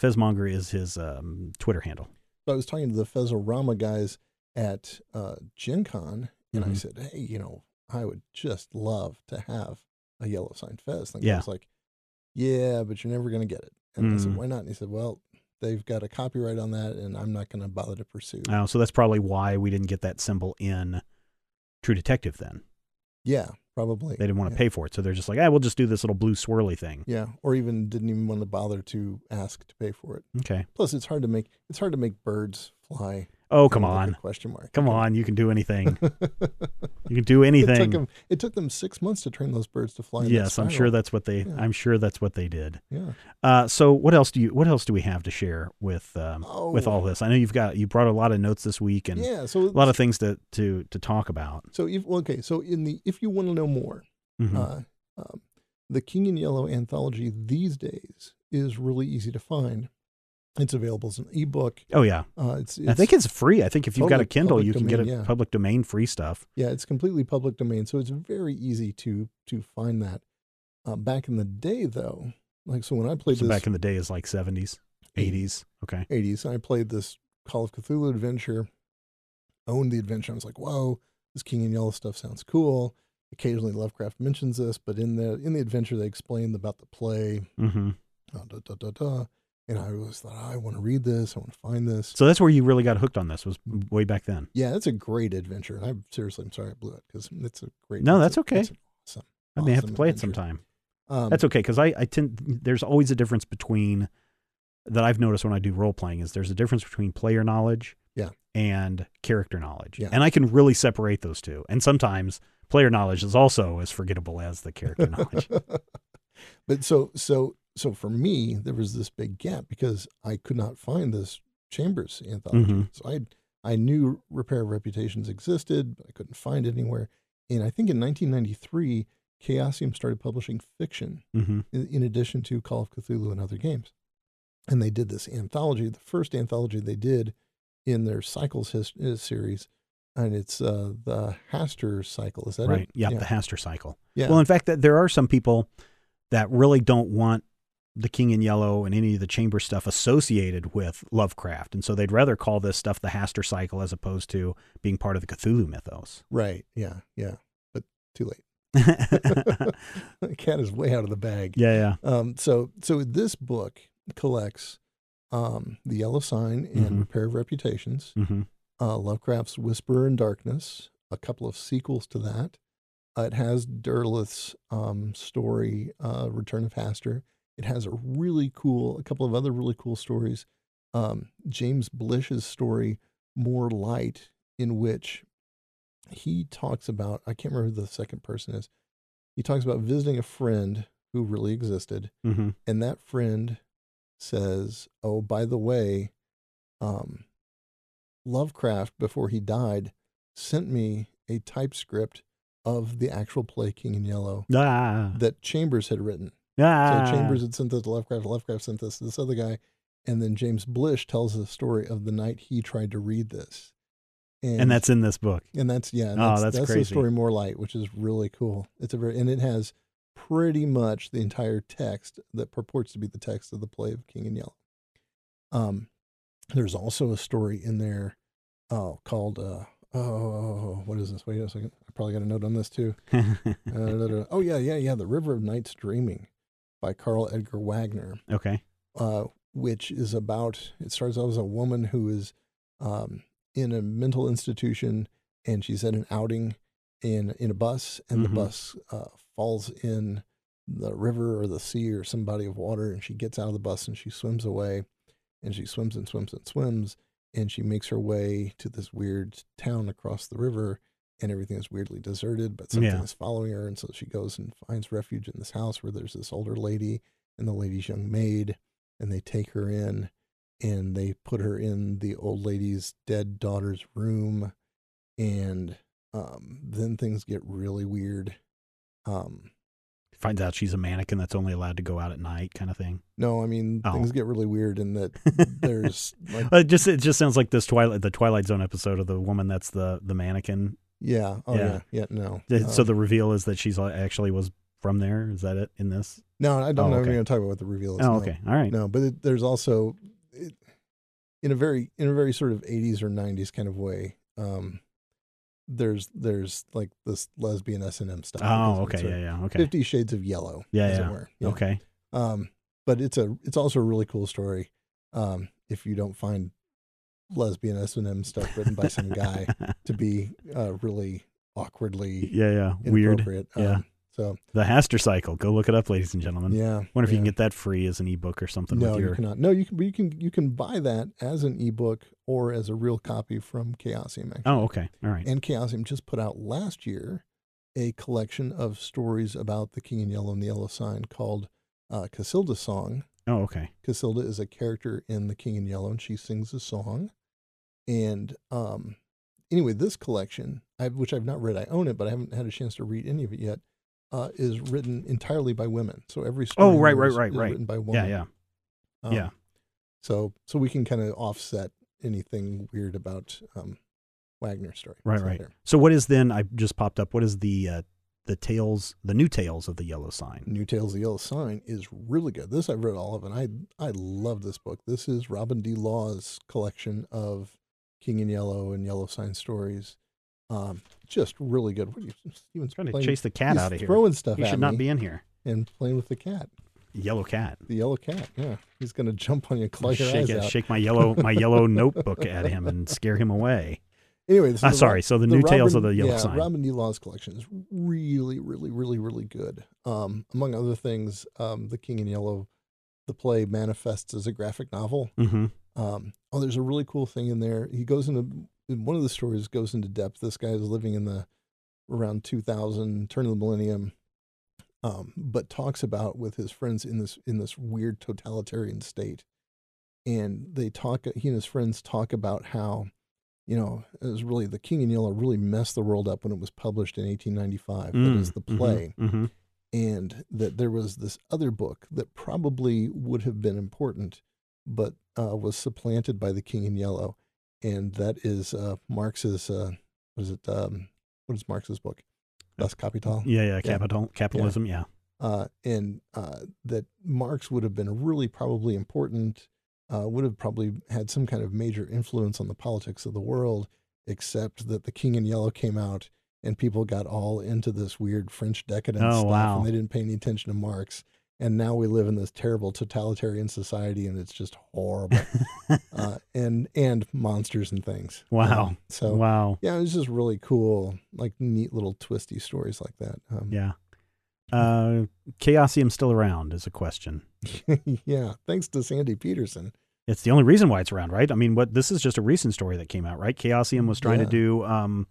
Fezmonger is his um, Twitter handle. So I was talking to the Fezorama guys at uh, Gen Con, and I Mhm. said, hey, you know, I would just love to have a yellow sign Fez. And the guy was like, yeah, but you're never going to get it. And I said, Mm. why not? And he said, well, they've got a copyright on that, and I'm not going to bother to pursue. Oh, so that's probably why we didn't get that symbol in True Detective. Then yeah, probably. they didn't want to yeah. pay for it, so they're just like, ah, we'll just do this little blue swirly thing. Yeah, or even didn't even want to bother to ask to pay for it. Okay. Plus, it's hard to make it's hard to make birds fly. Oh, come on, Question mark. come on, you can do anything. (laughs) You can do it took anything. them. It took them six months to train those birds to fly. Yes, I'm sure that's what they. Yeah. I'm sure that's what they did. Yeah. Uh, so what else do you? What else do we have to share with um, with Oh. all this? I know you've got you brought a lot of notes this week and yeah. So a lot of things to to to talk about. So if okay, so in the if you want to know more, Mhm. uh, um, the King in Yellow anthology these days is really easy to find. It's available as an ebook. oh yeah, Uh, it's, I think it's free. I think if you've got a Kindle, public you can get domain, it yeah. public domain free stuff. yeah, it's completely public domain, so it's very easy to to find that. Uh, back in the day, though, like so when I played So this back in the day is like 70s, 80s. Okay. 80s. I played this Call of Cthulhu adventure, owned the adventure. I was like, whoa, this King in Yellow stuff sounds cool. Occasionally Lovecraft mentions this, but in the in the adventure they explained about the play, hmm uh, da, da, da, da. And I was thought, I want to read this, I want to find this. So that's where you really got hooked on this was way back then. Yeah, that's a great adventure. I'm seriously, I'm sorry I blew it because it's a great. No, that's okay. awesome. I may have to play it sometime. Um, That's okay because I, I tend there's always a difference between that I've noticed when I do role playing is there's a difference between player knowledge Yeah. and character knowledge. Yeah. And I can really separate those two. And sometimes player knowledge is also as forgettable as the character knowledge. (laughs) but so so so for me, there was this big gap because I could not find this Chambers anthology. Mhm. So I I knew Repair of Reputations existed, but I couldn't find it anywhere. And I think in 1993, Chaosium started publishing fiction hmm in, in addition to Call of Cthulhu and other games. And they did this anthology, the first anthology they did in their Cycles his, uh, series, and it's uh, the Hastur cycle. Is that Right. it? Yeah, yeah. The Hastur cycle. yeah. Well, in fact, that there are some people that really don't want the King in Yellow and any of the chamber stuff associated with Lovecraft, and so they'd rather call this stuff the Hastur cycle as opposed to being part of the Cthulhu mythos. right. Yeah. Yeah. But too late. (laughs) (laughs) the cat is way out of the bag. yeah. Um, so so this book collects um, the Yellow Sign and Mhm. Repair of Reputations, hmm uh, Lovecraft's Whisperer in Darkness, a couple of sequels to that. Uh, it has Derleth's um, story, uh, Return of Hastur. It has a really cool, a couple of other really cool stories. Um, James Blish's story, More Light, in which he talks about, I can't remember who the second person is. He talks about visiting a friend who really existed hmm and that friend says, "Oh, by the way, um, Lovecraft before he died sent me a typescript of the actual play King in Yellow Ah, that Chambers had written. Ah. So Chambers had sent this to Lovecraft. Lovecraft sent this to this other guy, and then James Blish tells the story of the night he tried to read this, and that's in this book. and that's yeah, and Oh, that's, that's that's the story more light, which is really cool. It's a very and it has pretty much the entire text that purports to be the text of the play of King and Yellow. Um, there's also a story in there oh called uh oh what is this? Wait a second. I probably got a note on this too. (laughs) Uh, oh yeah, yeah, yeah. The River of Nights Dreaming by Karl Edward Wagner, okay. uh, which is about. It starts out as a woman who is um, in a mental institution, and she's at an outing in in a bus, and Mhm. the bus uh, falls in the river or the sea or some body of water, and she gets out of the bus and she swims away, and she swims and swims and swims, and she makes her way to this weird town across the river, and everything is weirdly deserted, but something Yeah. is following her, and so she goes and finds refuge in this house where there's this older lady and the lady's young maid, and they take her in, and they put her in the old lady's dead daughter's room, and um, then things get really weird. Um, Finds out she's a mannequin that's only allowed to go out at night, kind of thing. no, I mean Oh. things get really weird in that (laughs) there's like It just it just sounds like this Twilight the Twilight Zone episode of the woman that's the the mannequin. Yeah, oh Yeah. yeah, yeah, no. So Um, the reveal is that she's uh, actually was from there. Is that it in this? no, I don't Oh, know. okay. We're going to talk about what the reveal is. Oh, no. okay, all right. No, but it, there's also it, in a very in a very sort of 80s or 90s kind of way. Um, there's there's like this lesbian S and M stuff. Oh, okay, yeah, yeah, okay, Fifty Shades of Yellow. Yeah, yeah. Yeah. okay. Um, but it's a it's also a really cool story. Um, if you don't find lesbian S and M stuff written by some guy to be (laughs) uh, really awkwardly yeah, yeah, weird. inappropriate. Yeah. Um, so The Hastur Cycle. Go look it up, ladies and gentlemen. yeah. Wonder if you can get that free as an ebook or something No, with you your. cannot. No, you can. But you can. You can buy that as an ebook or as a real copy from Chaosium. Actually. Oh, okay, all right. And Chaosium just put out last year a collection of stories about the King in Yellow and the Yellow Sign called uh, Casilda's Song. Oh, okay. Casilda is a character in The King in Yellow, and she sings a song. And um, anyway, this collection, I've, which I've not read, I own it, but I haven't had a chance to read any of it yet. Uh, is written entirely by women. So every story Oh, right, right, right, is right. written by Yeah, women. yeah. Um, Yeah. So so we can kind of offset anything weird about um, Wagner's story. Right, right. there. So what is then? I just popped up. What is the uh, the tales, the new tales of the Yellow Sign? New Tales of the Yellow Sign is really good. This I've read all of, and I I love this book. This is Robin D. Law's collection of King in Yellow and Yellow Sign stories. Um, just really good. What are you, Steven's trying to chase the cat out of here. Throwing stuff He should not be in here. and playing with the cat, Yellow cat. the yellow cat. Yeah, he's gonna jump on you, claw your shake, eyes it- out. shake my yellow my (laughs) yellow notebook at him and scare him away. Anyway, this Ah, is a sorry. So the, new tales of the Yellow yeah, Sign. Robin D. Law's collection is really, really, really, really good. Um, among other things, um, The King in Yellow, the play manifests as a graphic novel. mm-hmm. Um, oh, there's a really cool thing in there. He goes into in one of the stories goes into depth. This guy is living in the around 2000, turn of the millennium, um, but talks about with his friends in this in this weird totalitarian state, and they talk. He and his friends talk about how, you know, it was really the King and Yellow really messed the world up when it was published in 1895. that is the play Mm-hmm. and that there was this other book that probably would have been important, but uh, was supplanted by The King in Yellow, and that is uh, Marx's. Uh, what is it? Um, what is Marx's book? Das Kapital. Yeah, yeah. Capital capitalism. Yeah. Uh, and uh, that Marx would have been really probably important. Uh, would have probably had some kind of major influence on the politics of the world, except that The King in Yellow came out and people got all into this weird French decadence Oh, stuff, wow. and they didn't pay any attention to Marx. And now we live in this terrible totalitarian society, and it's just horrible, (laughs) uh, and and monsters and things. Wow. Um, so wow. yeah, it was just really cool, like neat little twisty stories like that. Um, Yeah. Uh, Chaosium still around is a question. (laughs) yeah, thanks to Sandy Petersen. It's the only reason why it's around, right? I mean, what this is just a recent story that came out, right? Chaosium was trying Yeah. to do um,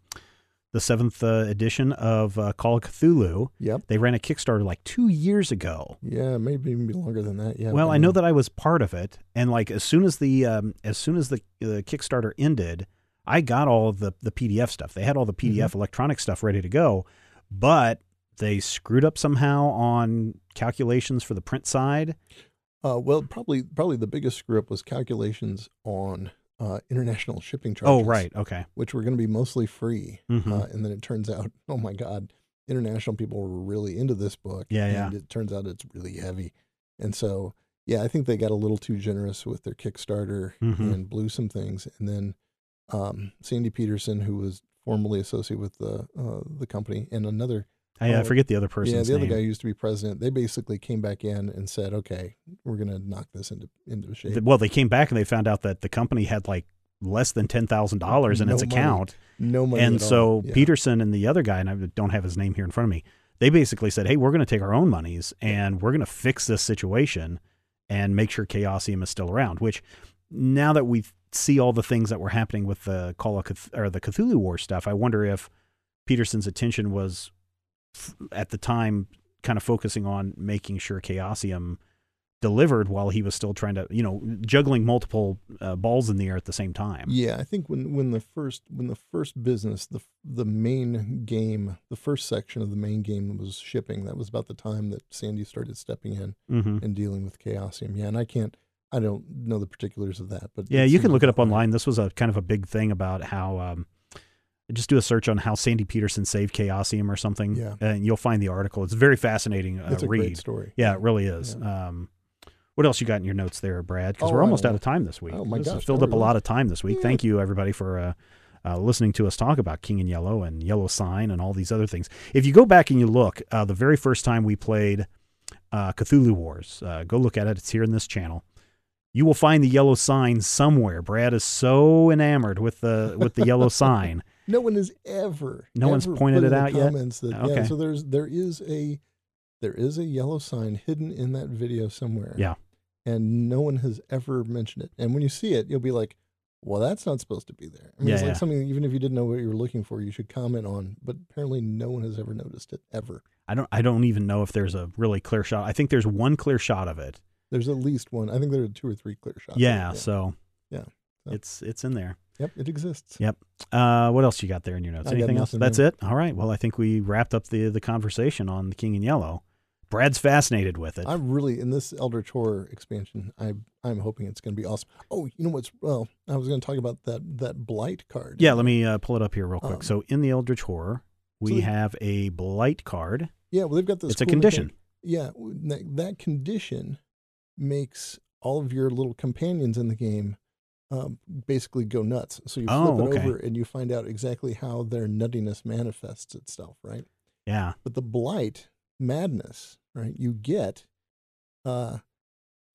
the seventh uh, edition of uh, Call of Cthulhu. Yep. They ran a Kickstarter like two years ago. Yeah, maybe even longer than that. Yeah. well, I know that I was part of it, and like as soon as the um, as soon as the the Kickstarter ended, I got all of the the PDF stuff. They had all the PDF Mm-hmm. electronic stuff ready to go, but they screwed up somehow on calculations for the print side. Uh, well, probably probably the biggest screw up was calculations on uh, international shipping charges. Oh, right, okay. Which were going to be mostly free, Mhm. uh, and then it turns out, (laughs) oh my God, international people were really into this book. Yeah, and yeah. It turns out it's really heavy, and so yeah, I think they got a little too generous with their Kickstarter Mhm. and blew some things, and then um, Sandy Petersen, who was formerly associated with the uh, the company, and another I, I Oh, forget the other person. yeah, the other guy used to be president. They basically came back in and said, "Okay, we're going to knock this into into shape." Well, they came back and they found out that the company had like less than ten thousand dollars in No its money account, no money. and at so. Yeah. Petersen and the other guy, and I don't have his name here in front of me, they basically said, "Hey, we're going to take our own monies and we're going to fix this situation and make sure Chaosium is still around." Which, now that we see all the things that were happening with the Call of Cth- or the Cthulhu War stuff, I wonder if Petersen's attention was f- at the time kind of focusing on making sure Chaosium delivered while he was still trying to, you know, juggling multiple uh, balls in the air at the same time. Yeah, I think when when the first when the first business the the main game the first section of the main game was shipping. That was about the time that Sandy started stepping in hmm and dealing with Chaosium. Yeah, and I can't I don't know the particulars of that, but Yeah, you can look it up online. This was a kind of a big thing about how. Um, just do a search on how Sandy Petersen saved Chaosium or something, Yeah. and you'll find the article. It's a very fascinating uh, It's a read. great story. Yeah, it really is. Um, what else you got in your notes there, Brad? Because Oh, we're almost out of time this week. Oh, my this gosh, filled up we a lot of time this week. Yeah. Thank you, everybody, for uh, uh, listening to us talk about King and Yellow and Yellow Sign and all these other things. If you go back and you look, uh, the very first time we played uh, Cthulhu Wars, uh, go look at it. It's here in this channel. You will find the yellow sign somewhere. Brad is so enamored with the with the yellow (laughs) sign. No one has ever. No one's pointed it out yet? That, Okay. Yeah, so there's there is a there is a yellow sign hidden in that video somewhere. Yeah. and no one has ever mentioned it. And when you see it, you'll be like, "Well, that's not supposed to be there." I mean, Yeah, it's like yeah. something even if you didn't know what you were looking for, you should comment on. But apparently, no one has ever noticed it ever. I don't I don't even know if there's a really clear shot. I think there's one clear shot of it. There's at least one. I think there are two or three clear shots. Yeah, so Yeah, so- it's it's in there. Yep, it exists. Yep. Uh, what else you got there in your notes? I Anything else? That's it. All right. Well, I think we wrapped up the the conversation on the King in Yellow. Brad's fascinated with it. I'm really in this Eldritch Horror expansion. I I'm hoping it's going to be awesome. Oh, you know what's well? I was going to talk about that that blight card. yeah, let me uh, pull it up here real quick. Um, so in the Eldritch Horror, we so- have a blight card. Yeah, well, they've got this. It's a condition. mechanic- Yeah, that, that condition makes all of your little companions in the game um, basically go nuts. So you flip Oh, it over and you find out exactly how their nuttiness manifests itself, right? Yeah. But the blight madness, right? You get uh,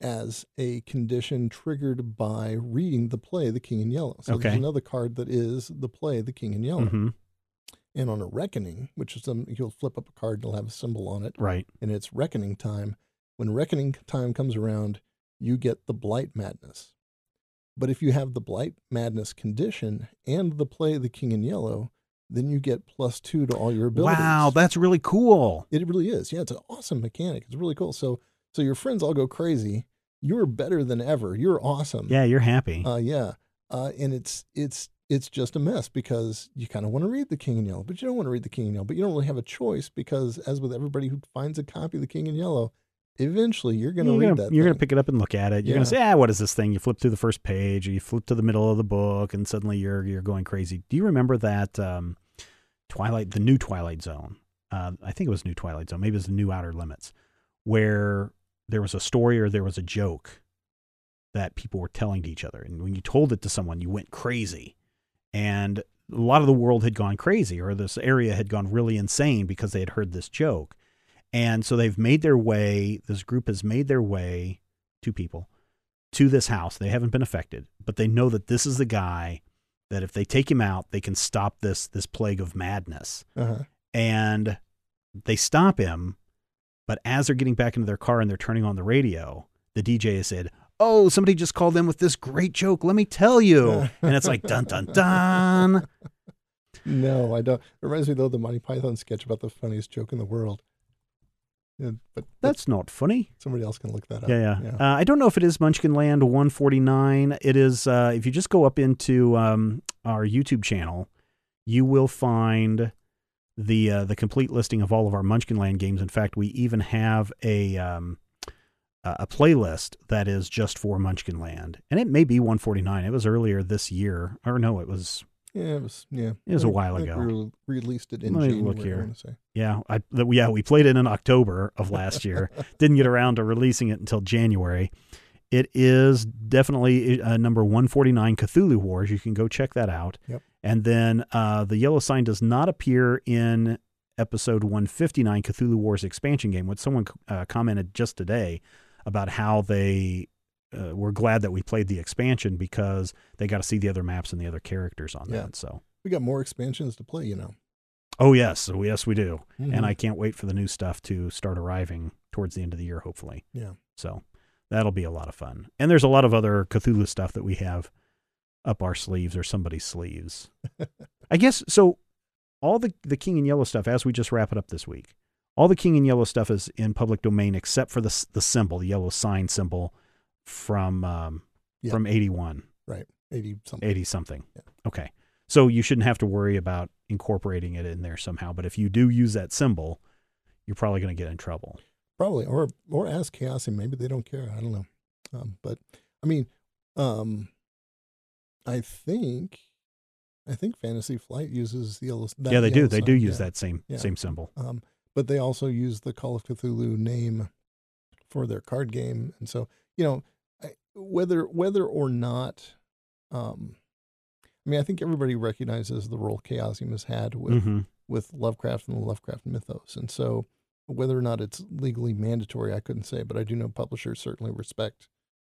as a condition triggered by reading the play "The King in Yellow." So Okay. there's another card that is the play "The King in Yellow," hmm and on a reckoning, which is some you'll flip up a card and it'll have a symbol on it Right. and it's reckoning time. When reckoning time comes around, you get the blight madness. But if you have the blight madness condition and the play the king in yellow, then you get plus two to all your abilities. Wow, that's really cool. it really is. Yeah, it's an awesome mechanic. It's really cool. So so your friends all go crazy. You're better than ever. You're awesome. Yeah, you're happy. Uh, yeah. Uh, and it's it's it's just a mess because you kind of want to read the King in Yellow, but you don't want to read the King in Yellow. But you don't really have a choice because, as with everybody who finds a copy of the King in Yellow, eventually you're going to read gonna, that. you're gonna pick it up and look at it. You're Yeah. gonna say, "Ah, what is this thing?" You flip through the first page, or you flip to the middle of the book, and suddenly you're you're going crazy. Do you remember that um, Twilight, the new Twilight Zone? Uh, I think it was New Twilight Zone. Maybe it was the New Outer Limits, where there was a story or there was a joke that people were telling to each other, and when you told it to someone, you went crazy, and a lot of the world had gone crazy, or this area had gone really insane because they had heard this joke. And so they've made their way, this group has made their way, two people, to this house. They haven't been affected, but they know that this is the guy that if they take him out, they can stop this this plague of madness. Uh-huh. And they stop him, but as they're getting back into their car and they're turning on the radio, the DJ has said, Oh, somebody just called in with this great joke. Let me tell you. (laughs) and it's like dun dun dun. No, I don't. It reminds me though of the Monty Python sketch about the funniest joke in the world. Yeah, but That's not funny. somebody else can look that up. Yeah, yeah. Uh, I don't know if it is Munchkin Land 149. It is, uh, if you just go up into um, our YouTube channel, you will find the uh, the complete listing of all of our Munchkin Land games. In fact, we even have a um, a a playlist that is just for Munchkin Land, and it may be 149. It was earlier this year, or no, it was yeah, it was. Yeah, It was a a while ago. We re- released it in Let January. look here. I want to say. Yeah, I th- yeah we played it in October of last year. (laughs) Didn't get around to releasing it until January, It is definitely uh, number 149, Cthulhu Wars. You can go check that out. Yep. And then uh, the yellow sign does not appear in episode 159, Cthulhu Wars expansion game, which someone uh, commented just today about how they uh, were glad that we played the expansion because they got to see the other maps and the other characters on Yeah. that. So, We got more expansions to play, you know. oh yes, oh, yes we do, Mhm. and I can't wait for the new stuff to start arriving towards the end of the year, hopefully. Yeah. So that'll be a lot of fun. And there's a lot of other Cthulhu stuff that we have up our sleeves or somebody's sleeves. (laughs) I guess so. All the the King and Yellow stuff, as we just wrap it up this week, all the King and Yellow stuff is in public domain except for the the symbol, the yellow sign symbol from um, Yeah. from 81, eighty something. 80 something. Yeah. Okay, so you shouldn't have to worry about incorporating it in there somehow. But if you do use that symbol, you're probably going to get in trouble. Probably, or or ask Chaos, and maybe they don't care. I don't know. Um, but I mean, um, I think, I think Fantasy Flight uses the yellow. yeah, they do. yellow They do use yeah. that same Yeah. same symbol. Um, but they also use the Call of Cthulhu name for their card game, and so you know whether whether or not, um, I mean, I think everybody recognizes the role Chaosium has had with hmm with Lovecraft and the Lovecraft mythos. And so whether or not it's legally mandatory, I couldn't say, but I do know publishers certainly respect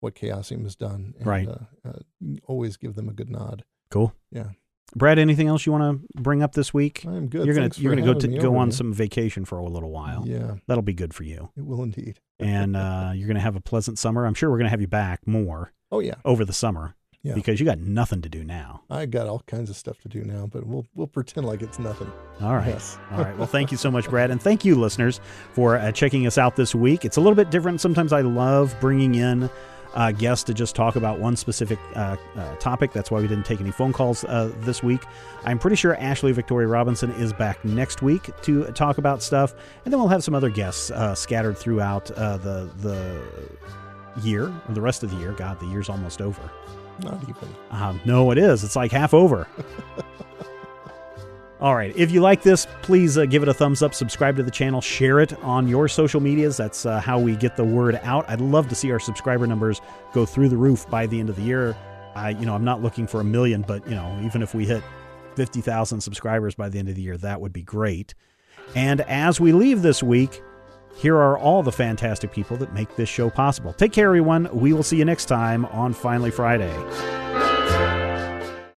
what Chaosium has done. And, Right. Uh, uh, always give them a good nod. Cool. Yeah. Brad, anything else you want to bring up this week? I'm good. you're gonna you're gonna go to go on man. some vacation for a little while. Yeah, That'll be good for you, it will indeed. (laughs) and uh, you're gonna have a pleasant summer. I'm sure we're gonna have you back more Oh yeah, over the summer Yeah. because you got nothing to do now. I got all kinds of stuff to do now, but we'll we'll pretend like it's nothing. All right. Yes. All right. Well, thank you so (laughs) much, Brad. And thank you, listeners, for uh, checking us out this week. It's a little bit different. Sometimes I love bringing in uh, guests to just talk about one specific uh, uh, topic. That's why we didn't take any phone calls uh, this week. I'm pretty sure Ashley Victoria Robinson is back next week to talk about stuff. And then we'll have some other guests uh, scattered throughout uh, the, the year, the rest of the year. God, the year's almost over. Not even. Um, no, it is. It's like half over. (laughs) All right. If you like this, please uh, give it a thumbs up, subscribe to the channel, share it on your social medias. That's uh, how we get the word out. I'd love to see our subscriber numbers go through the roof by the end of the year. I, you know, I'm not looking for a million, but you know, even if we hit 50,000 subscribers by the end of the year, that would be great. And as we leave this week, here are all the fantastic people that make this show possible. Take care, everyone. We will see you next time on Finally Friday.